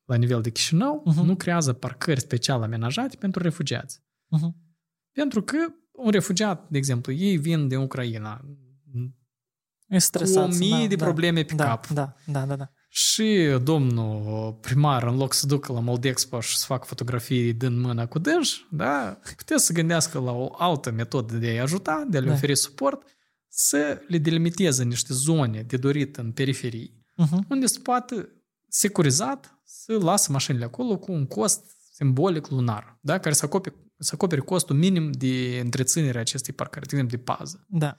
la nivel de Chișinău Mhm. nu creează parcări special amenajate pentru refugiați? Mhm. Pentru că un refugiat, de exemplu, ei vin din Ucraina E stresat. cu o mie de probleme pe da, cap. Da, da, da, da. Și domnul primar, în loc să ducă la Moldexpo și să facă fotografii din mână cu dânș, da, putea să gândească la o altă metodă de a-i ajuta, de a le Da. oferi suport, să le delimiteze niște zone de dorit în periferii, Mhm. unde se poate securizat să lasă mașinile acolo cu un cost simbolic lunar, da? care să acopere, să acopere costul minim de întreținere a acestei parcări, de exemplu, de pază. Da.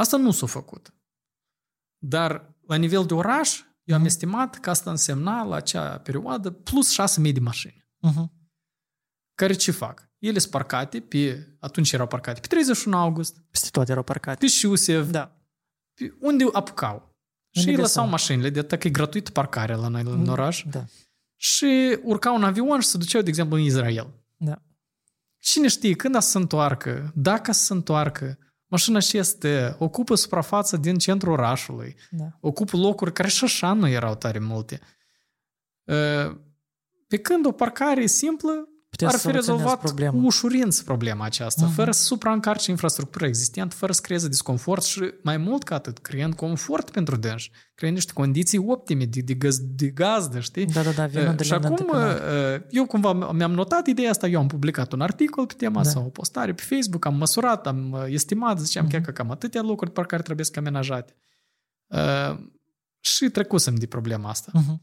Asta nu s-a făcut. Dar la nivel de oraș, eu am estimat că asta însemna la acea perioadă plus 6.000 de mașini. Mhm. Care ce fac? Ele sunt parcate pe, atunci erau parcate pe 31 august, Peste Și toate erau parcate. Pe Șusev, Da. pe unde apucau. Și Unde ei găseau. lăsau mașinile, de că e gratuit parcarea la noi în oraș. Da. Și urcau în avion și se duceau, de exemplu, în Israel. Da. Cine știe când a să se întoarcă, dacă să se întoarcă, mașina și este, ocupă suprafață din centrul orașului, Da. ocupă locuri care și așa nu erau tare multe. Uh, Pe când o parcare simplă Puteți ar să fi soluționezi rezolvat problema. cu ușurință problema aceasta, Mhm. fără să supraîncarce infrastructura existentă, fără să creeze disconfort și mai mult ca atât, creând confort pentru dânși, creând niște condiții optime de, de, gaz, de gazdă, știi? Da, da, da, vinul de și lemn acum, întâmpinat. uh, eu cumva mi-am notat ideea asta, eu am publicat un articol pe tema Da. sau o postare pe Facebook, am măsurat, am uh, estimat, ziceam Mhm. chiar că cam atâtea locuri de parcare trebuie să amenajate. Uh, și trecusem de problema asta. Mhm.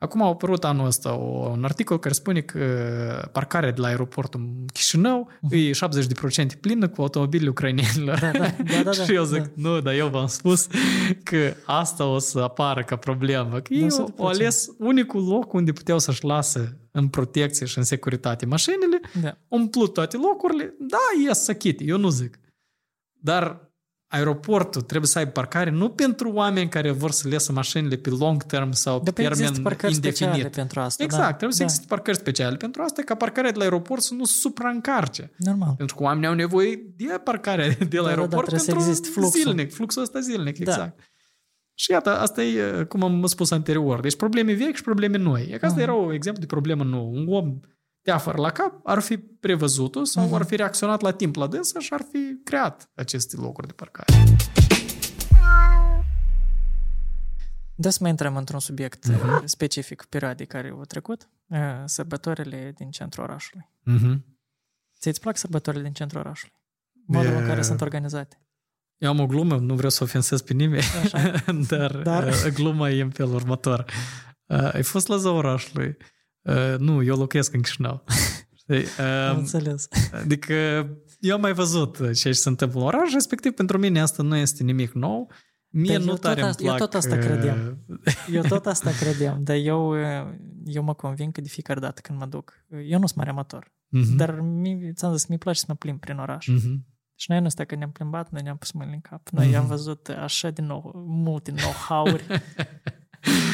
Acum a apărut anul ăsta o- un articol care spune că parcarea de la aeroportul Chișinău Mhm. e 70% plină cu automobile ucrainenilor. Da, da, da, da, da, și eu zic, da. nu, dar eu v-am spus că asta o să apară ca problemă. Că ei Da, au- au ales unicul loc unde puteau să-și lasă în protecție și în securitate mașinile, Da. umplut toate locurile, da, ies să chite, eu nu zic. Dar aeroportul trebuie să aibă parcare nu pentru oameni care vor să lesă mașinile pe long term sau pe Dar pe există termen parcări speciale indefinit. pentru asta. Exact, da. trebuie să da. existe parcări speciale pentru asta, ca parcarea de la aeroport să nu supraîncarce. Normal. Pentru că oamenii au nevoie de parcarea de la da, aeroport trebuie să pentru existe fluxul. zilnic, fluxul ăsta zilnic, Da. exact. Și iată, asta e, cum am spus anterior, deci probleme vechi și probleme noi. E că asta Mhm. era un exemplu de problemă nouă. Un om teafăr la cap ar fi prevăzut-o sau Mhm. ar fi reacționat la timp la dânsă și ar fi creat aceste locuri de parcare. Da să mai intrăm într-un subiect Mhm. uh, specific perioadei care au trecut, uh, sărbătorile din centrul orașului. Mm-hmm. Ți-ți plac sărbătorile din centrul orașului? Modul în E- care sunt organizate. Eu am o glumă, nu vreau să ofensez pe nimeni, Așa. dar, Dar- dar... gluma e în felul următor. Uh, ai fost la ziua orașului? Uh, nu, eu locuiesc în Chișinău. Știi? Am Uh, înțeles. adică eu am mai văzut ceea ce se întâmplă în oraș, respectiv pentru mine asta nu este nimic nou. Mie Dar nu eu tot tare îmi asta- eu plac... tot asta uh, credeam. Eu tot asta credeam, dar eu, uh, eu mă convin că de fiecare dată când mă duc, uh, eu nu sunt mare amator, mhm, dar mi, ți-am zis, mi place să mă plimb prin oraș. mhm. Și noi nu stai că ne-am plimbat, noi ne-am pus mâinile în cap. Noi Mhm. am văzut așa din nou, multe know-how-uri.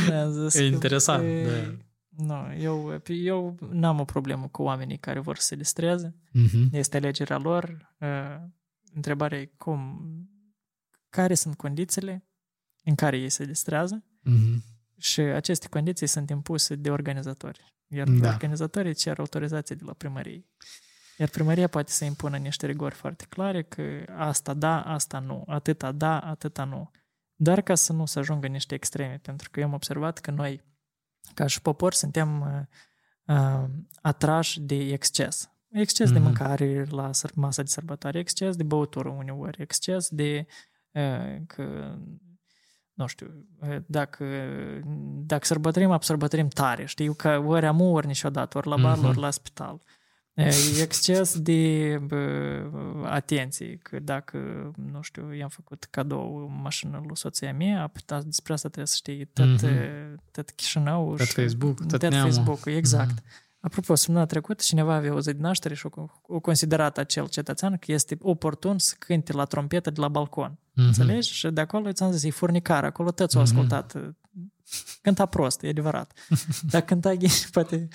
Ne-am zis E că, interesant, e, da. Nu, eu, eu n-am o problemă cu oamenii care vor să se distreze. Mhm. Este alegerea lor. Uh, Întrebarea e cum, care sunt condițiile în care ei se distrează Mhm. și aceste condiții sunt impuse de organizatori. Iar Da. organizatorii cer autorizație de la primărie. Iar primăria poate să impună niște rigori foarte clare că asta da, asta nu, atâta da, atâta nu. Doar ca să nu se ajungă niște extreme, pentru că eu am observat că noi, ca și popor, suntem uh, uh, atrași de exces. Exces de Mhm. mâncare la săr- masa de sărbătoare, exces de băutură uneori, exces de uh, că nu știu, uh, dacă, dacă sărbătorim, sărbătorim tare, știu că ori am ori niciodată, ori la bar, Mhm. ori la spital. E exces de bă, atenție, că dacă, nu știu, i-am făcut cadou o mașină lui soția mea, apoi despre asta trebuie să știi tot, Mhm. tot Chișinău Tot și Facebook, tot tot neamul. Facebook, exact. Mhm. Apropo, săptămâna trecută cineva avea o zi de naștere și o, o considerat acel cetățean că este oportun să cânte la trompetă de la balcon. Mhm. Înțelegi? Și de acolo ți-am zis, e furnicar, acolo toți au Mhm. ascultat. Cânta prost, e adevărat. Dar cânta ghi, poate...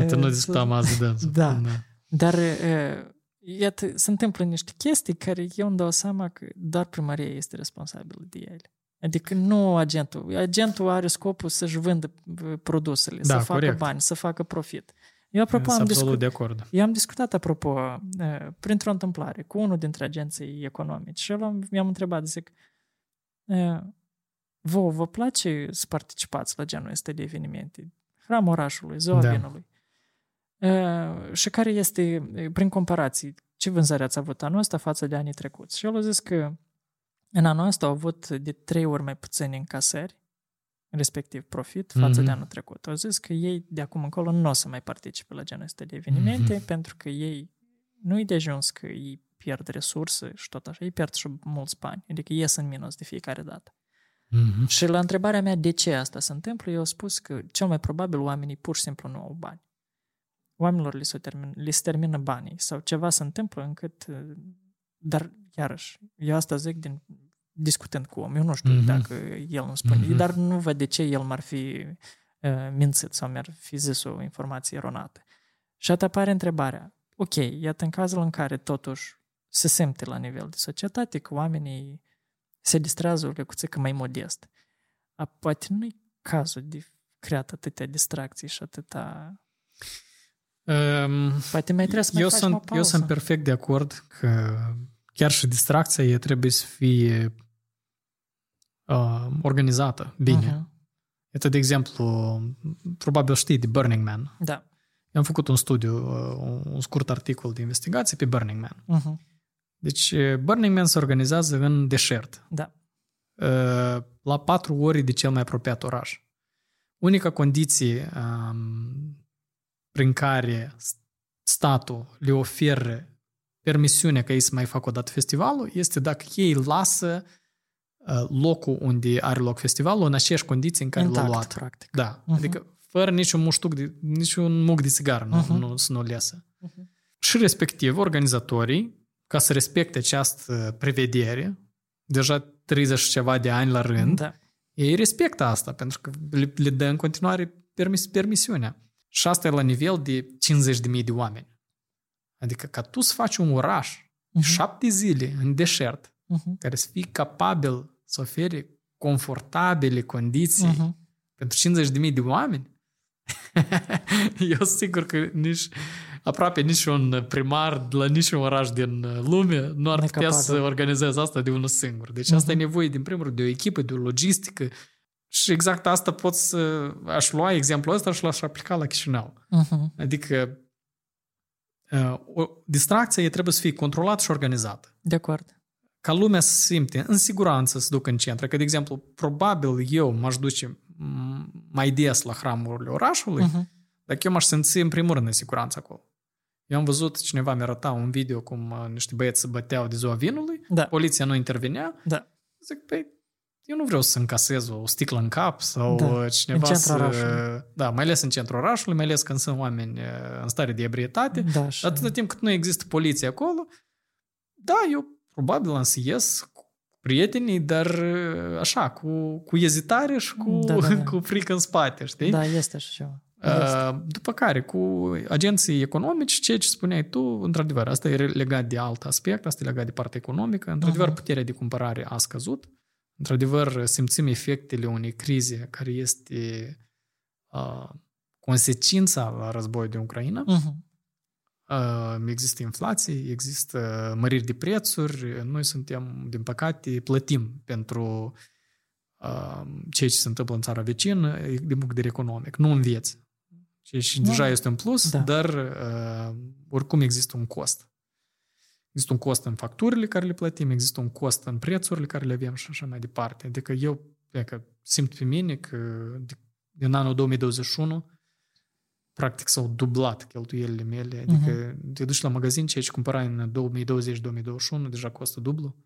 Poate e, nu să- discutam azi de dânsul. Da. Dar, e, iată, se întâmplă niște chestii care eu îmi dau seama că doar primăria este responsabilă de ele. Adică nu agentul. Agentul are scopul să-și vândă e, produsele, Da, să facă corect. bani, să facă profit. Eu, apropo, Sunt am absolut discut, de acord. eu am discutat, apropo, eh, printr-o întâmplare, cu unul dintre agenții economici și el am- mi-am întrebat, zic, eh, vouă vă place să participați la genul ăsta de evenimente? Hram orașului, ziua Da. vinului. Eh, Și care este, eh, prin comparații, ce vânzări ați avut anul ăsta față de anii trecuți? Și el a zis că în anul ăsta au avut de trei ori mai puțini încasări, respectiv profit, față Mhm. de anul trecut. Au zis că ei de acum încolo nu o să mai participe la genul ăsta de evenimente, Mhm. pentru că ei nu-i de ajuns că ei pierd resurse și tot așa, ei pierd și mulți bani, adică ies în minus de fiecare dată. Mhm. Și la întrebarea mea de ce asta se întâmplă, eu au spus că cel mai probabil oamenii pur și simplu nu au bani. Oamenilor li se, termin, li se termină banii sau ceva se întâmplă încât uh, dar iarăși, eu asta zic din discutând cu om. Eu nu știu Mhm. dacă el îmi spune, Mhm. dar nu văd de ce el m-ar fi uh, mințit sau mi-ar fi zis o informație eronată. Și atunci apare întrebarea, ok, iată în cazul în care totuși se simte la nivel de societate că oamenii se distrează o lecuțică mai modest. A, poate nu-i cazul de creat atâtea distracții și atâta... Um, Poate mai trebuie să mai eu, facem o sunt, eu pauză. sunt perfect de acord că chiar și distracția e trebuie să fie uh, organizată bine. Mhm. Iată, de exemplu, probabil știi de Burning Man. Da. Eu am făcut un studiu, uh, un- un scurt articol de investigație pe Burning Man. Mhm. Deci, uh, Burning Man se organizează în deșert, Da. uh, la patru ori de cel mai apropiat oraș. Unica condiție um, prin care statul le oferă permisiunea ca ei să mai facă o dată festivalul este dacă ei lasă uh, locul unde are loc festivalul în aceeași condiții în care l-au Intact, luat. practic. Da, Mhm. adică fără niciun muștuc de, niciun muc de țigară nu, Mhm. nu, să nu lesă. Mhm. Și respectiv, organizatorii, ca să respecte această prevedere, deja 30 și ceva de ani la rând, Da. ei respectă asta, pentru că le, le dă în continuare permis, permisiunea. Și asta e la nivel de 50.000 de oameni. Adică ca tu să faci un oraș, Mhm. șapte zile în deșert, Mhm. care să fii capabil să ofere confortabile condiții Mhm. pentru 50.000 de oameni, eu sunt sigur că nici aproape niciun primar de la niciun oraș din lume nu ar Nu e putea capabil. să organizeze asta de unul singur. Deci asta e Mhm. nevoie, din primul rând, de o echipă, de o logistică și exact asta pot să... Aș lua exemplul ăsta și l-aș aplica la Chișinău. Mhm. Adică uh, o distracție trebuie să fie controlată și organizată De acord. ca lumea să se simte în siguranță să ducă în centru. Că, de exemplu, probabil eu m-aș duce m, mai des la hramurile orașului, Mhm. dacă eu m-aș simți în primul rând în siguranță acolo. Eu am văzut, cineva mi-a arătat un video cum uh, niște băieți se băteau de ziua vinului, Da. poliția nu intervenea. Da. Zic, păi, eu nu vreau să încasez o sticlă în cap sau Da, uh, cineva în să... centrul orașului. Da, mai ales în centrul orașului, mai ales când sunt oameni uh, în stare de ebrietate. Da, și... Atâta timp cât nu există poliție acolo, da, eu probabil am să ies cu prietenii, dar uh, așa, cu, cu ezitare și cu, Da, da, da. cu frică în spate, știi? Da, este așa ceva. Este. Uh, După care, cu agenții economici, ceea ce spuneai tu, într-adevăr, asta e legat de alt aspect, asta e legat de partea economică. Într-adevăr, Mhm. puterea de cumpărare a scăzut. Într-adevăr, simțim efectele unei crize care este uh, consecința la războiul din Ucraina. Mhm. Uh, Există inflație, există măriri de prețuri, noi suntem, din păcate, plătim pentru uh, ceea ce se întâmplă în țara vecină din punct de vedere economic, nu în vieți. Ceea ce Da. deja este un plus, Da. dar uh, oricum există un cost. Există un cost în facturile care le plătim, există un cost în prețurile care le avem și așa mai departe. Adică eu că simt pe mine că de- din anul 2021 practic s-au dublat cheltuielile mele. Adică te duci la magazin, ceea ce cumpărai în 2020-2021 deja costă dublu.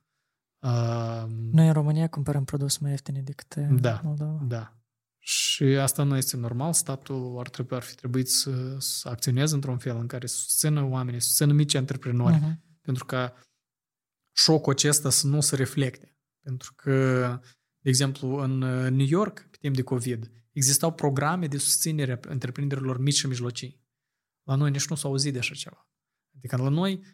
Uh, Noi în România cumpărăm produse mai ieftine decât în Da. Moldova. da. Și asta nu este normal. Statul ar, trebui, ar fi trebuit să, să acționeze într-un fel în care să susțină oamenii, să susțină mici antreprenori, Mhm. Pentru ca șocul acesta să nu se reflecte. Pentru că, de exemplu, în uh, New York, pe timp de COVID, existau programe de susținere a întreprinderilor mici și mijlocii. La noi nici nu s-a auzit de așa ceva. Adică la noi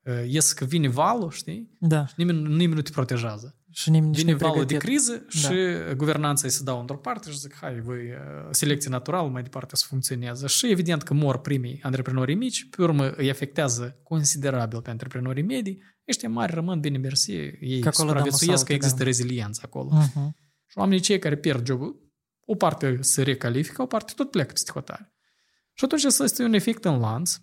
uh, ies că vine valul, știi? Da. Și nimeni, nimeni nu te protejează. Și nimeni nici Vine nu valul de pregătit. criză și guvernanța îi se dau într-o parte și zic, hai, voi, uh, selecție naturală mai departe să funcționeze. Și evident că mor primii antreprenorii mici, pe urmă îi afectează considerabil pe antreprenorii medii, ăștia mari rămân bine mersi, ei Că acolo dăm supraviețuiesc, că saltul, există da. reziliență acolo. Mhm. Și oamenii cei care pierd jobul, o parte se recalifică, o parte tot pleacă peste hotare. Și atunci ăsta este un efect în lanț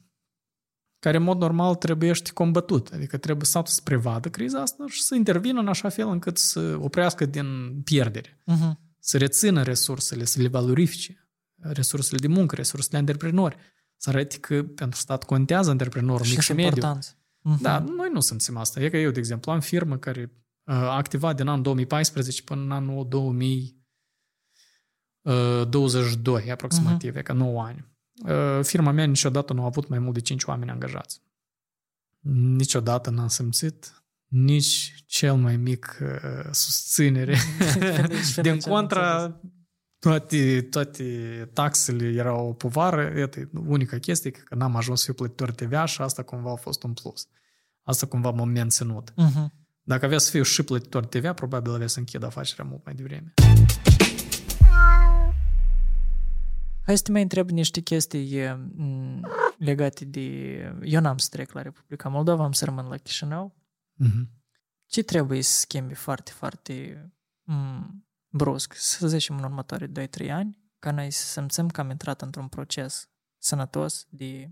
care în mod normal trebuie combătut. Adică trebuie sau să prevadă criza asta și să intervină în așa fel încât să oprească din pierdere. Mhm. Să rețină resursele, să le valorifice. Resursele de muncă, resursele antreprenori. Să arăte că pentru stat contează antreprenorul mic Și și sunt mediu. importanți. Mhm. Da, noi nu simțim asta. E că eu, de exemplu, am firmă care uh, a activat din anul 2014 până în anul 2022, aproximativ, uh-huh. e ca 9 ani. Uh, Firma mea niciodată nu a avut mai mult de 5 oameni angajați. Niciodată n-am simțit nici cel mai mic uh, susținere. Din contra, toate, toate taxele erau o povară, e unica chestie, că n-am ajuns să fiu plătitor TVA și asta cumva a fost un plus. Asta cumva m-a menținut. Uh-huh. Dacă avea să fiu și plătitor TVA, probabil avea să închid afacerea mult mai devreme. Hai să te mai întreb niște chestii legate de... Eu n-am să trec la Republica Moldova, am să rămân la Chișinău. Uh-huh. Ce trebuie să schimbi foarte, foarte m- brusc, să zicem în următorii 2-3 ani, ca noi să simțim că am intrat într-un proces sănătos de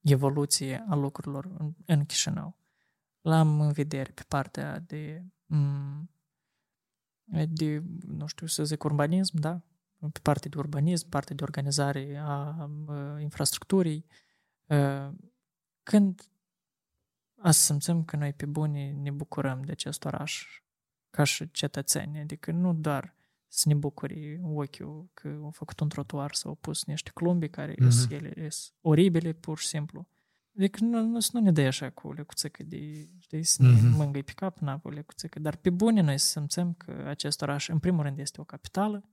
evoluție a lucrurilor în, în Chișinău. L-am în vedere pe partea de, de, nu știu să zic, urbanism, da? Pe partea de urbanism, partea de organizare a infrastructurii. Când a să simțim că noi pe bune ne bucurăm de acest oraș ca și cetățeni, adică nu doar să ne bucuri ochiul că au făcut un trotuar sau au pus niște clumbi care mm-hmm. sunt ele sunt oribile pur și simplu. Adică nu, nu, nu ne dă așa cu o lecuțică de, știi, să ne mm-hmm. mângâi pe cap, n o lecuțică, dar pe bune noi să simțim că acest oraș, în primul rând, este o capitală,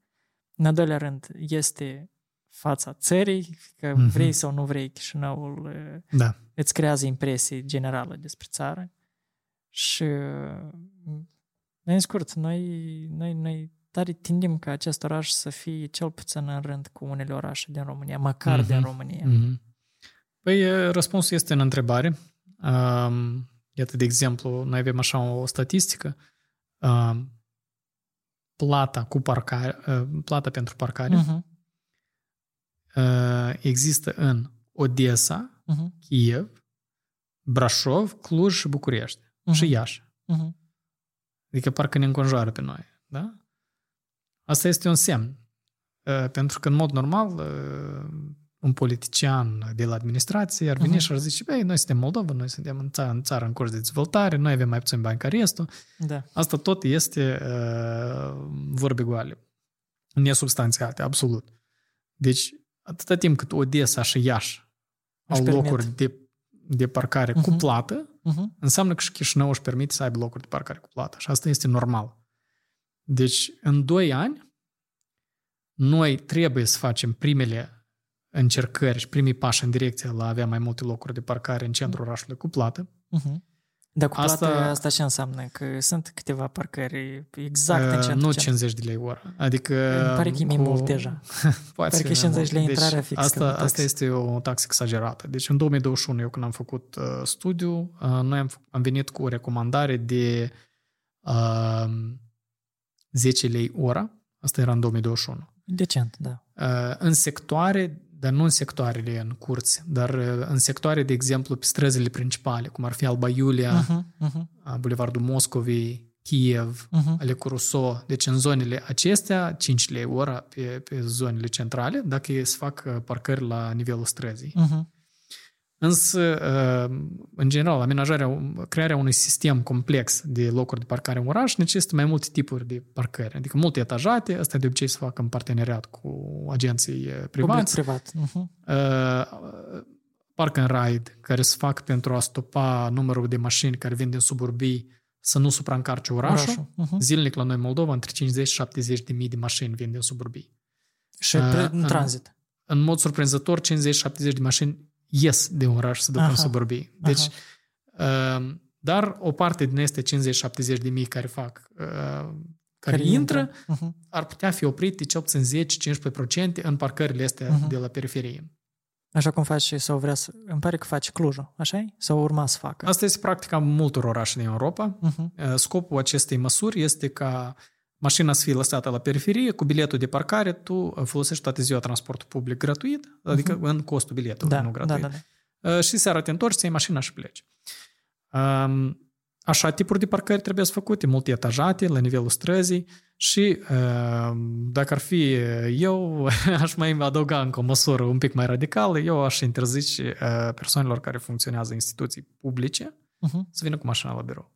în al doilea rând, este fața țării, că mm-hmm. vrei sau nu vrei, Chișinăul da. îți creează impresie generală despre țară și în scurt, noi, noi, noi tare tindem ca acest oraș să fie cel puțin în rând cu unele orașe din România, măcar mm-hmm. din România. Mm-hmm. Păi, răspunsul este în întrebare. Um, iată, de exemplu, noi avem așa o statistică. Um, plata cu parcare, uh, plata pentru parcare uh-huh. uh, există în Odessa, uh-huh. Kiev, Brașov, Cluj și București. Uh-huh. Și Iași. Uh-huh. Adică parcă ne înconjoară pe noi. Da? Asta este un semn. Uh, pentru că, în mod normal, uh, un politician de la administrație ar veni uh-huh. și ar zice, băi, noi suntem Moldova, noi suntem în țară, în țară în curs de dezvoltare, noi avem mai puțin bani ca restul. Da. Asta tot este uh, vorbe goale. Nesubstanțiate, absolut. Deci, atâta timp cât Odessa și Iași au permit. locuri de, de parcare uh-huh. cu plată, uh-huh. înseamnă că și Chișinău își permite să aibă locuri de parcare cu plată. Și asta este normal. Deci, în doi ani, noi trebuie să facem primele încercări și primii pași în direcția la a avea mai multe locuri de parcare în centrul orașului cu plată. Uh-huh. Dar cu plată asta, asta ce înseamnă? Că sunt câteva parcări exact uh, în centru. Nu 50 de lei ora. Adică... Îmi pare că e cu... mult deja. Poate pare că 50 de lei deci, intrarea fixă. Asta, asta este o taxă exagerată. Deci în 2021, eu când am făcut uh, studiu, uh, noi am, am venit cu o recomandare de uh, 10 lei ora. Asta era în 2021. Decent, da. Uh, în sectoare dar nu în sectoarele în curți, dar uh, în sectoare, de exemplu, pe străzile principale, cum ar fi Alba Iulia, uh-huh, uh-huh. Bulevardul Moscovei, Kiev, uh-huh. ale Curuso. Deci în zonele acestea, 5 lei ora pe, pe zonele centrale, dacă se fac uh, parcări la nivelul străzii. Uh-huh. Însă, uh, în general, amenajarea, crearea unui sistem complex de locuri de parcare în oraș necesită mai multe tipuri de parcări, adică multe etajate, asta de obicei se fac în parteneriat cu agenții uh, privați. privat. Uh-huh. Park and ride, care se fac pentru a stopa numărul de mașini care vin din suburbii să nu supraîncarce orașul. orașul. Uh-huh. Zilnic la noi Moldova, între 50 și 70 de mii de mașini vin din suburbii. Și uh, în tranzit. În, în mod surprinzător, 50-70 de mașini ies de un oraș să ducă în suburbii. Deci, uh, dar o parte din este 50-70 de mii care fac, uh, care, care intră, intră. Uh-huh. ar putea fi oprite cel puțin 10-15% în parcările astea uh-huh. de la periferie. Așa cum faci sau vrea să... Îmi pare că faci Clujul, așa -i? Sau urma să facă? Asta este practica multor orașe din Europa. Uh-huh. Scopul acestei măsuri este ca mașina să fie lăsată la periferie, cu biletul de parcare, tu folosești toată ziua transportul public gratuit, adică uh-huh. în costul biletului, da, nu gratuit. Da, da, da. Și seara te întorci, ți mașina și pleci. Așa tipuri de parcări trebuie să făcute, multe etajate, la nivelul străzii și dacă ar fi eu, aș mai adăuga încă o măsură un pic mai radicală, eu aș interzice persoanelor care funcționează în instituții publice uh-huh. să vină cu mașina la birou.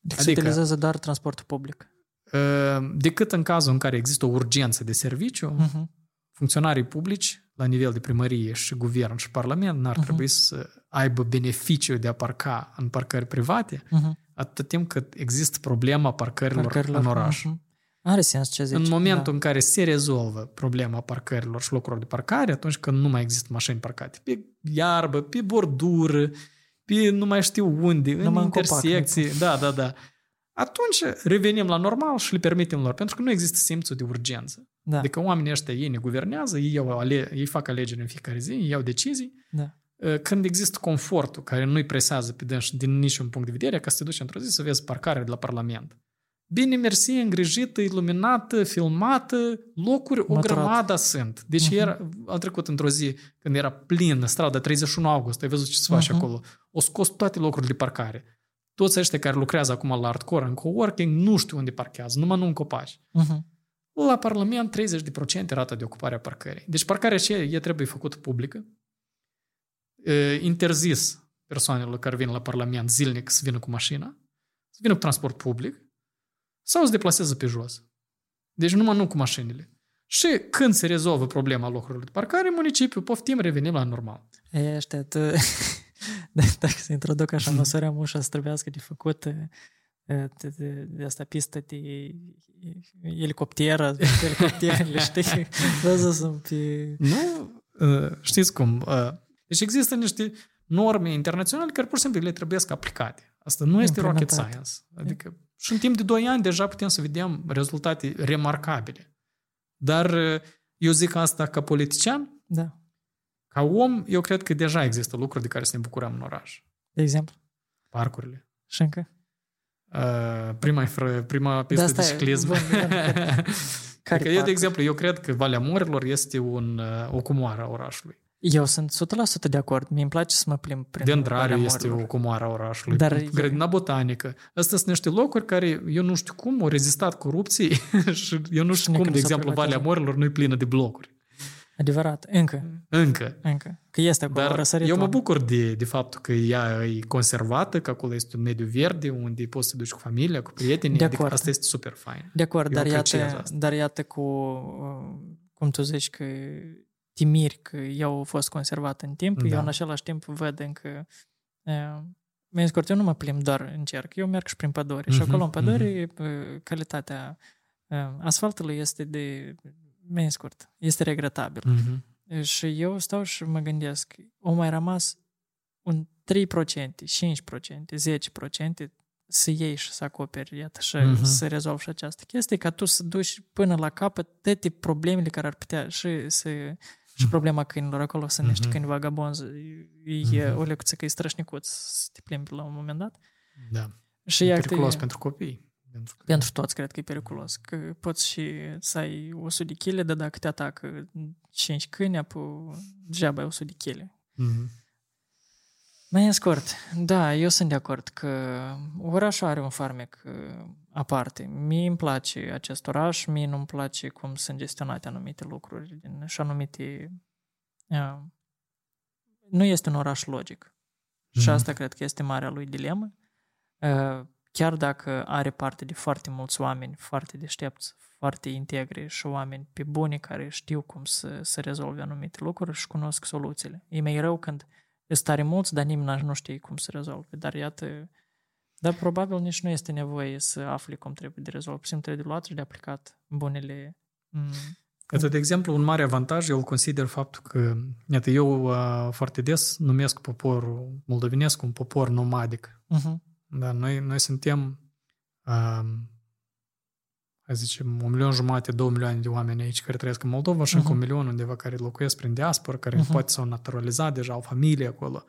Deci adică, se utilizează doar transportul public. Ehm, decât în cazul în care există o urgență de serviciu, uh-huh. funcționarii publici, la nivel de primărie și guvern și parlament, n-ar uh-huh. trebui să aibă beneficiu de a parca în parcări private, uh-huh. atât timp cât există problema parcărilor, parcărilor în oraș. Uh-huh. Are sens ce zici. În momentul da. în care se rezolvă problema parcărilor și locurilor de parcare, atunci când nu mai există mașini parcate pe iarbă, pe bordură, pe nu mai știu unde, nu în intersecții, copac, da, da, da. Atunci revenim la normal și le permitem lor, pentru că nu există simțul de urgență. Da. Adică oamenii ăștia, ei ne guvernează, ei, iau ale, ei fac alegeri în fiecare zi, ei iau decizii. Da. Ă, când există confortul care nu-i presează pe dânsi din niciun punct de vedere, ca să te duci într-o zi să vezi parcarea de la Parlament. Bine mersi, îngrijită, iluminată, filmată, locuri Măturat. o grămadă sunt. Deci uh-huh. era, al trecut într-o zi, când era plină strada 31 august, ai văzut ce se face uh-huh. acolo. O scos toate locurile de parcare. Toți ăștia care lucrează acum la hardcore în coworking nu știu unde parchează, numai nu în copaci. Uh-huh. La Parlament 30% rata de ocupare a parcării. Deci parcarea aceea e trebuie făcută publică. E, interzis persoanelor care vin la Parlament zilnic să vină cu mașina, să vină cu transport public, sau se deplasează pe jos. Deci numai nu cu mașinile. Și când se rezolvă problema locurilor de parcare, municipiul, poftim, revenim la normal. E, ăștia, tu, dacă se introduc așa măsori mușa să trebuiască de făcut de, de, de asta pistă de elicopteră, de elicopterele, știi? Văză sunt pe... Nu, știți cum, deci există niște norme internaționale care pur și simplu le trebuie să aplicate. Asta nu este rocket science. Adică și în timp de 2 ani deja putem să vedem rezultate remarcabile. Dar eu zic asta ca politician, da. Ca om, eu cred că deja există lucruri de care să ne bucurăm în oraș. De exemplu? Parcurile. Și încă? Uh, prima, prima pistă de ciclism. care adică eu, de exemplu, eu cred că Valea Morilor este un, o cumoară a orașului. Eu sunt 100% de acord. Mi-mi place să mă plimb prin Dendrariu este o cumoară a orașului. Dar Grădina botanică. Astea sunt niște locuri care eu nu știu cum au rezistat corupției și eu nu știu cum, de exemplu, Valea Morilor nu e plină de blocuri. Adevărat, încă. Încă. Încă. Că este acolo Dar eu mă bucur de, de faptul că ea e conservată, că acolo este un mediu verde unde poți să duci cu familia, cu prietenii. De adică asta este super fain. De acord, dar iată, dar iată cu, uh, cum tu zici că timiri că eu au fost conservat în timp, da. eu în același timp văd încă uh, mi scurt, eu nu mă plimb doar în cerc, eu merg și prin pădure uh-huh, și mhm, acolo în pădure uh-huh. calitatea uh, asfaltului este de mai scurt, este regretabil. Uh-huh. Și eu stau și mă gândesc, o mai rămas un 3%, 5%, 10% să iei și să acoperi, iată, și uh-huh. să rezolvi și această chestie, ca tu să duci până la capăt toate problemele care ar putea și să... Și problema câinilor acolo sunt niște uh-huh. câini vagabonzi, e uh-huh. o lecție că e strășnicuț să te plimbi la un moment dat. Da. Și e periculos pentru copii. Pentru, că... pentru toți cred că e periculos. Că poți și să ai 100 de kg, dar dacă te atacă 5 câini, apoi degeaba ai 100 de kg. Mm-hmm. Mai scurt, da, eu sunt de acord că orașul are un farmec uh, aparte. Mie îmi place acest oraș, mie nu-mi place cum sunt gestionate anumite lucruri din, și anumite... Uh, nu este un oraș logic. Mm-hmm. Și mhm. asta cred că este marea lui dilemă. Uh, chiar dacă are parte de foarte mulți oameni foarte deștepți, foarte integri și oameni pe bune care știu cum să, să rezolve anumite lucruri și cunosc soluțiile. E mai rău când sunt tare mulți, dar nimeni nu știe cum să rezolve. Dar iată, dar probabil nici nu este nevoie să afli cum trebuie de rezolvat. Simplu trebuie de luat și de aplicat bunele mm, Iată, de exemplu, un mare avantaj, eu îl consider faptul că, iată, eu uh, foarte des numesc poporul moldovenesc un popor nomadic. Uh-huh. Da, noi, noi suntem, uh, hai zicem, un milion jumate, două milioane de oameni aici care trăiesc în Moldova și uh-huh. încă un milion undeva care locuiesc prin diaspora, care uh-huh. poate s-au naturalizat deja, au familie acolo.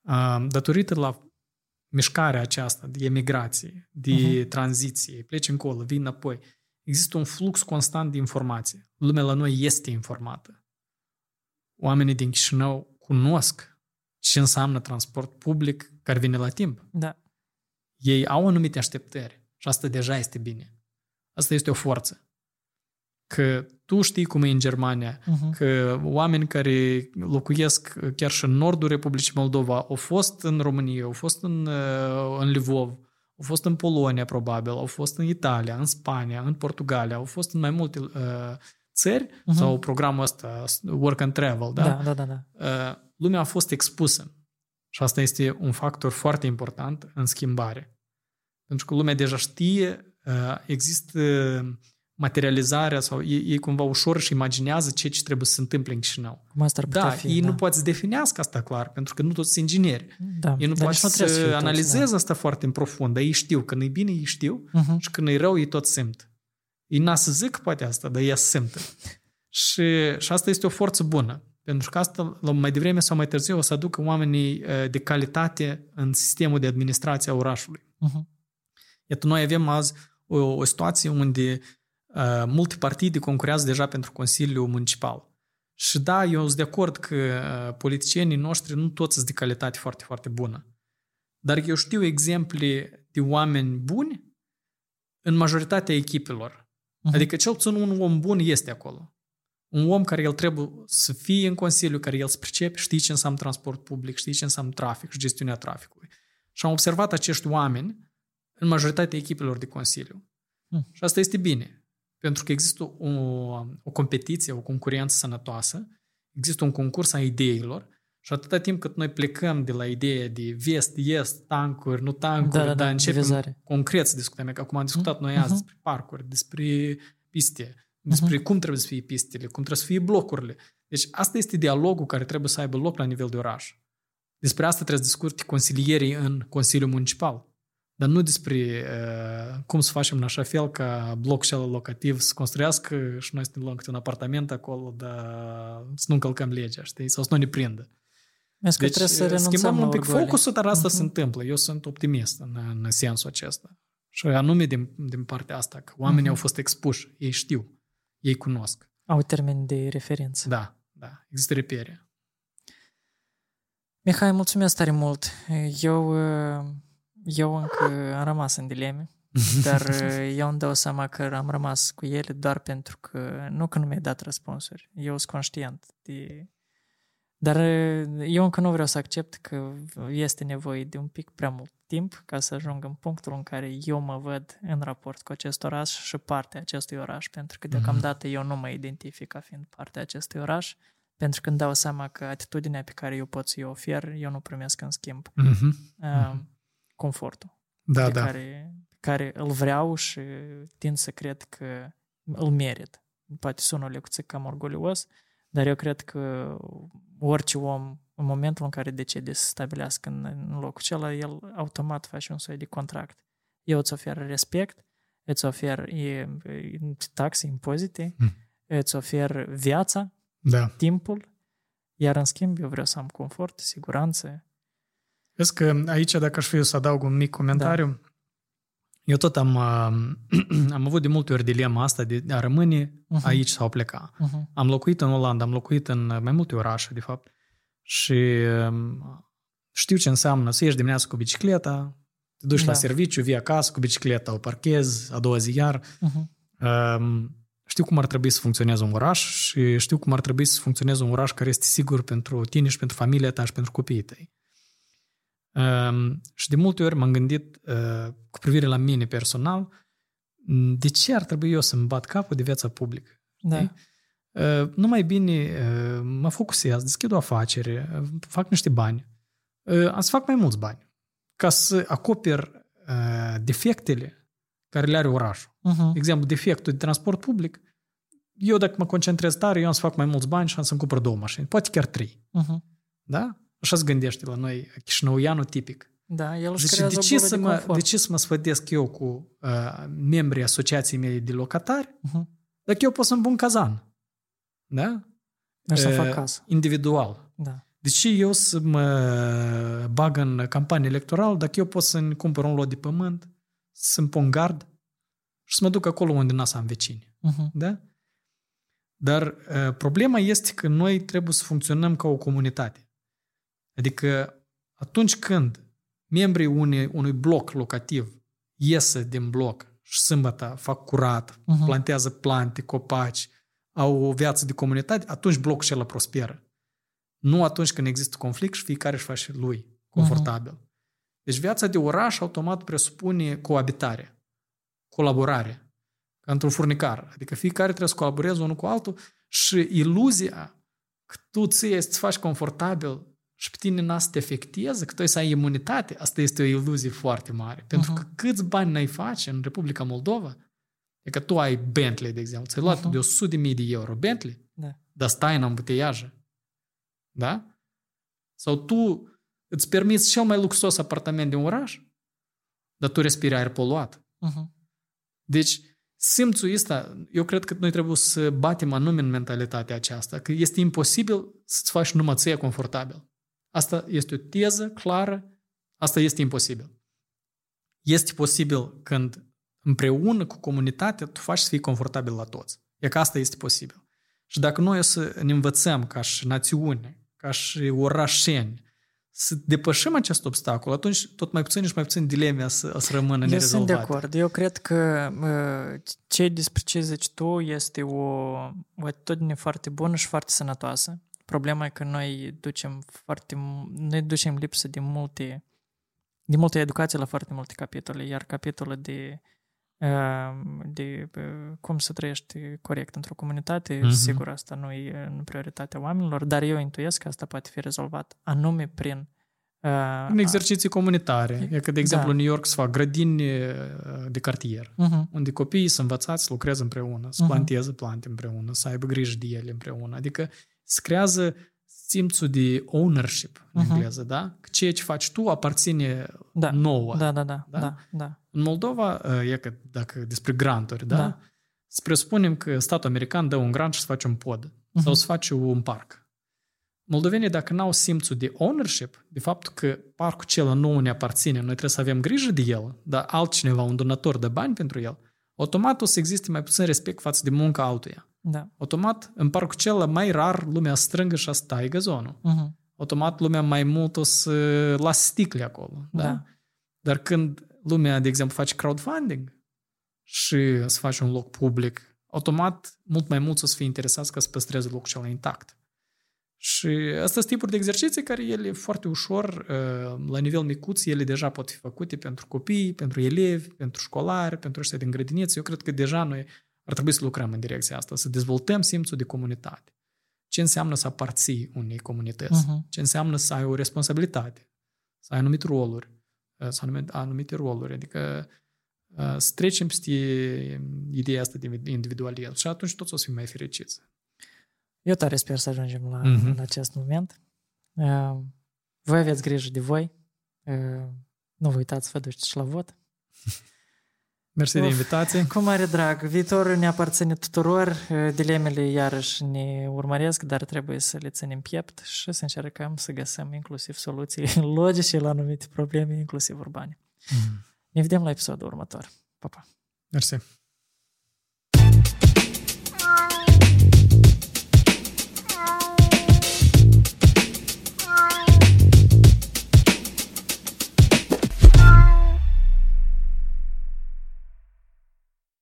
Uh, datorită la mișcarea aceasta de emigrație, de uh-huh. tranziție, pleci încolo, vin înapoi, există un flux constant de informație. Lumea la noi este informată. Oamenii din Chișinău cunosc ce înseamnă transport public care vine la timp. Da ei au anumite așteptări și asta deja este bine. Asta este o forță. Că tu știi cum e în Germania, uh-huh. că oameni care locuiesc chiar și în nordul Republicii Moldova au fost în România, au fost în, uh, în Lvov, au fost în Polonia probabil, au fost în Italia, în Spania, în Portugalia, au fost în mai multe uh, țări uh-huh. sau programul ăsta Work and Travel, da? Da, da, da. da. Uh, lumea a fost expusă. Și asta este un factor foarte important în schimbare. Pentru că lumea deja știe, uh, există materializarea sau ei, ei cumva ușor și imaginează ce ce trebuie să se întâmple în Chișinău. Cum asta ar da, fi, ei da. nu pot să definească asta clar, pentru că nu toți sunt ingineri. Da, Ei nu dar pot nici nu trebuie să fie toți, analizeze da. asta foarte în profund, dar ei știu. Când e bine, ei știu Mhm. și când e rău, ei tot simt. Ei n-a să zic poate asta, dar ea simtă. și, și asta este o forță bună. Pentru că asta, la mai devreme sau mai târziu, o să aducă oamenii eh, de calitate în sistemul de administrație a orașului. Mhm. Iată, noi avem azi o, o situație unde uh, multe partide concurează deja pentru Consiliul Municipal. Și da, eu sunt de acord că uh, politicienii noștri nu toți sunt de calitate foarte, foarte bună. Dar eu știu exemple de oameni buni în majoritatea echipelor. Mhm. Adică cel puțin un om bun este acolo. Un om care el trebuie să fie în Consiliu, care el să pricepe, știe ce înseamnă transport public, știe ce înseamnă trafic și gestiunea traficului. Și am observat acești oameni în majoritatea echipelor de Consiliu. Hmm. Și asta este bine. Pentru că există o, o competiție, o concurență sănătoasă, există un concurs a ideilor și atâta timp cât noi plecăm de la ideea de vest, est, tancuri, nu tancuri, Da, da, da, dar începem divizare. concret să discutăm. Că acum am discutat noi azi Mhm. despre parcuri, despre piste, despre cum trebuie să fie pistele, cum trebuie să fie blocurile. Deci asta este dialogul care trebuie să aibă loc la nivel de oraș. Despre asta trebuie să discute consilierii în Consiliul Municipal. Dar nu despre uh, cum să facem în așa fel ca bloc cel locativ să construiască și noi să ne luăm câte un apartament acolo, dar să nu încălcăm legea, știi? Sau să nu ne prindă. Vezi că Deci trebuie să renunțăm schimbăm la un pic orgolii. focusul, dar asta Mhm. se întâmplă. Eu sunt optimist în, în sensul acesta. Și anume din, din partea asta, că oamenii Mhm. au fost expuși, ei știu, ei cunosc. Au termeni de referință. Da, da, există repere. Mihai, mulțumesc tare mult. Eu, uh, eu încă am rămas în dileme, dar uh, eu îmi dau seama că am rămas cu ele doar pentru că, nu că nu mi-ai dat răspunsuri, eu sunt conștient de... Dar uh, eu încă nu vreau să accept că este nevoie de un pic prea mult timp ca să ajung în punctul în care eu mă văd în raport cu acest oraș și partea acestui oraș, pentru că deocamdată eu nu mă identific ca fiind partea acestui oraș, pentru că îmi dau seama că atitudinea pe care eu pot să-i ofer, eu nu primesc în schimb Mhm. uh, confortul Da, pe da. care, care îl vreau și tind să cred că îl merit. Poate sună o lecție cam orgolios, dar eu cred că orice om, în momentul în care decide să stabilească în, în locul acela, el automat face un soi de contract. Eu îți ofer respect, îți ofer e, e, taxe, impozite, Hmm. îți ofer viața, da. timpul, iar în schimb eu vreau să am confort, siguranță. Vezi că aici, dacă aș fi eu să adaug un mic comentariu, da. Eu tot am, uh, am avut de multe ori dilema asta de a rămâne Mhm. aici sau a pleca. Uh-huh. Am locuit în Olanda, am locuit în mai multe orașe, de fapt, și um, știu ce înseamnă să ieși dimineața cu bicicleta, te duci Da. la serviciu, vii acasă cu bicicleta, o parchezi, a doua zi iar. Uh-huh. Um, știu cum ar trebui să funcționeze un oraș și știu cum ar trebui să funcționeze un oraș care este sigur pentru tine și pentru familia ta și pentru copiii tăi. Um, și de multe ori m-am gândit uh, cu privire la mine personal, m, de ce ar trebui eu să-mi bat capul de viața publică? Da. Știi? Uh, nu mai bine uh, mă focusez, deschid o afacere, uh, fac niște bani, uh, am să fac mai mulți bani ca să acoper uh, defectele care le are orașul. Uh-huh. De exemplu, defectul de transport public, eu dacă mă concentrez tare, eu am să fac mai mulți bani și am să-mi cumpăr două mașini, poate chiar trei. Uh-huh. Da? Așa se gândește la noi chișinăuianul tipic. Da, el își Zice, creează de o ce, bulă să de mă, confort. de ce să mă sfădesc eu cu uh, membrii asociației mele de locatari Uh-huh. dacă eu pot să-mi pun cazan? Da? Mergi să Uh, fac casă. Individual. Da. De ce eu să mă bag în campanie electorală dacă eu pot să-mi cumpăr un lot de pământ, să-mi pun gard și să mă duc acolo unde n să am vecini? Uh-huh. Da? Dar uh, problema este că noi trebuie să funcționăm ca o comunitate. Adică atunci când membrii unei, unui bloc locativ iesă din bloc și sâmbătă fac curat, Mhm. plantează plante, copaci, au o viață de comunitate, atunci blocul acela prosperă. Nu atunci când există conflict și fiecare își face lui confortabil. Deci viața de oraș automat presupune coabitare, colaborare. ca într-un furnicar. Adică fiecare trebuie să colaboreze unul cu altul și iluzia că tu ție să faci confortabil și pe tine n-a să te afecteze, că tu să ai imunitate, asta este o iluzie foarte mare. Pentru uh-huh. că câți bani n-ai face în Republica Moldova, e că tu ai Bentley, de exemplu, ți-ai luat uh-huh. de 100 de mii de euro Bentley, da. dar stai în ambuteiajă. Da? Sau tu îți permiți cel mai luxos apartament din oraș, dar tu respiri aer poluat. Uh-huh. Deci, simțul ăsta, eu cred că noi trebuie să batem anume în mentalitatea aceasta, că este imposibil să-ți faci numai ție confortabil. Asta este o teză clară, asta este imposibil. Este posibil când împreună cu comunitatea tu faci să fii confortabil la toți. E că asta este posibil. Și dacă noi o să ne învățăm ca și națiune, ca și orașeni, să depășim acest obstacol, atunci tot mai puțin și mai puțin dileme să, să rămână Eu nerezolvate. sunt de acord. Eu cred că ce despre ce zici tu este o, o atitudine foarte bună și foarte sănătoasă. Problema e că noi ducem foarte, noi ducem lipsă de multe, de multe educație la foarte multe capitole, iar capitolul de de cum să trăiești corect într-o comunitate, mm-hmm. sigur asta nu e în prioritatea oamenilor, dar eu intuiesc că asta poate fi rezolvat anume prin în exerciții comunitare. E că, de exemplu, da. în New York se fac grădini de cartier, uh-huh. unde copiii sunt învățați să lucreze împreună, să uh-huh. planteze plante împreună, să aibă grijă de ele împreună. Adică se creează simțul de ownership în uh-huh. engleză, da? Că ceea ce faci tu aparține da. nouă. Da, da, da, da, da, da. În Moldova, e că dacă despre granturi, da? da. Să presupunem că statul american dă un grant și să face un pod uh-huh. sau să face un parc. Moldovenii, dacă n-au simțul de ownership, de faptul că parcul acela nu ne aparține, noi trebuie să avem grijă de el, dar altcineva, un donator, de bani pentru el, automat o să existe mai puțin respect față de munca altuia. Da. Automat, în parcul acela, mai rar lumea strângă și asta e gazonul. Uh-huh. Automat, lumea mai mult o să lasă sticle acolo. Da? da? Dar când lumea, de exemplu, face crowdfunding și să face un loc public, automat, mult mai mult o să fie interesați ca să păstreze locul acela intact. Și astea sunt tipuri de exerciții care ele foarte ușor, uh, la nivel micuț, ele deja pot fi făcute pentru copii, pentru elevi, pentru școlari, pentru ăștia din grădiniță. Eu cred că deja noi ar trebui să lucrăm în direcția asta, să dezvoltăm simțul de comunitate. Ce înseamnă să aparții unei comunități? Uh-huh. Ce înseamnă să ai o responsabilitate? Să ai anumite roluri? Uh, să ai anumite roluri. Adică uh, să trecem peste ideea asta de individualism și atunci toți o să fim mai fericiți. Eu tare sper să ajungem la, uh-huh. la acest moment. Uh, voi aveți grijă de voi. Uh, nu vă uitați să vă duceți și la vot. Mersi de invitație. Cu mare drag. Viitorul ne aparține tuturor. Uh, dilemele iarăși ne urmăresc, dar trebuie să le ținem piept și să încercăm să găsim inclusiv soluții logice la anumite probleme, inclusiv urbane. Mm. Ne vedem la episodul următor. Pa, pa! Mersi!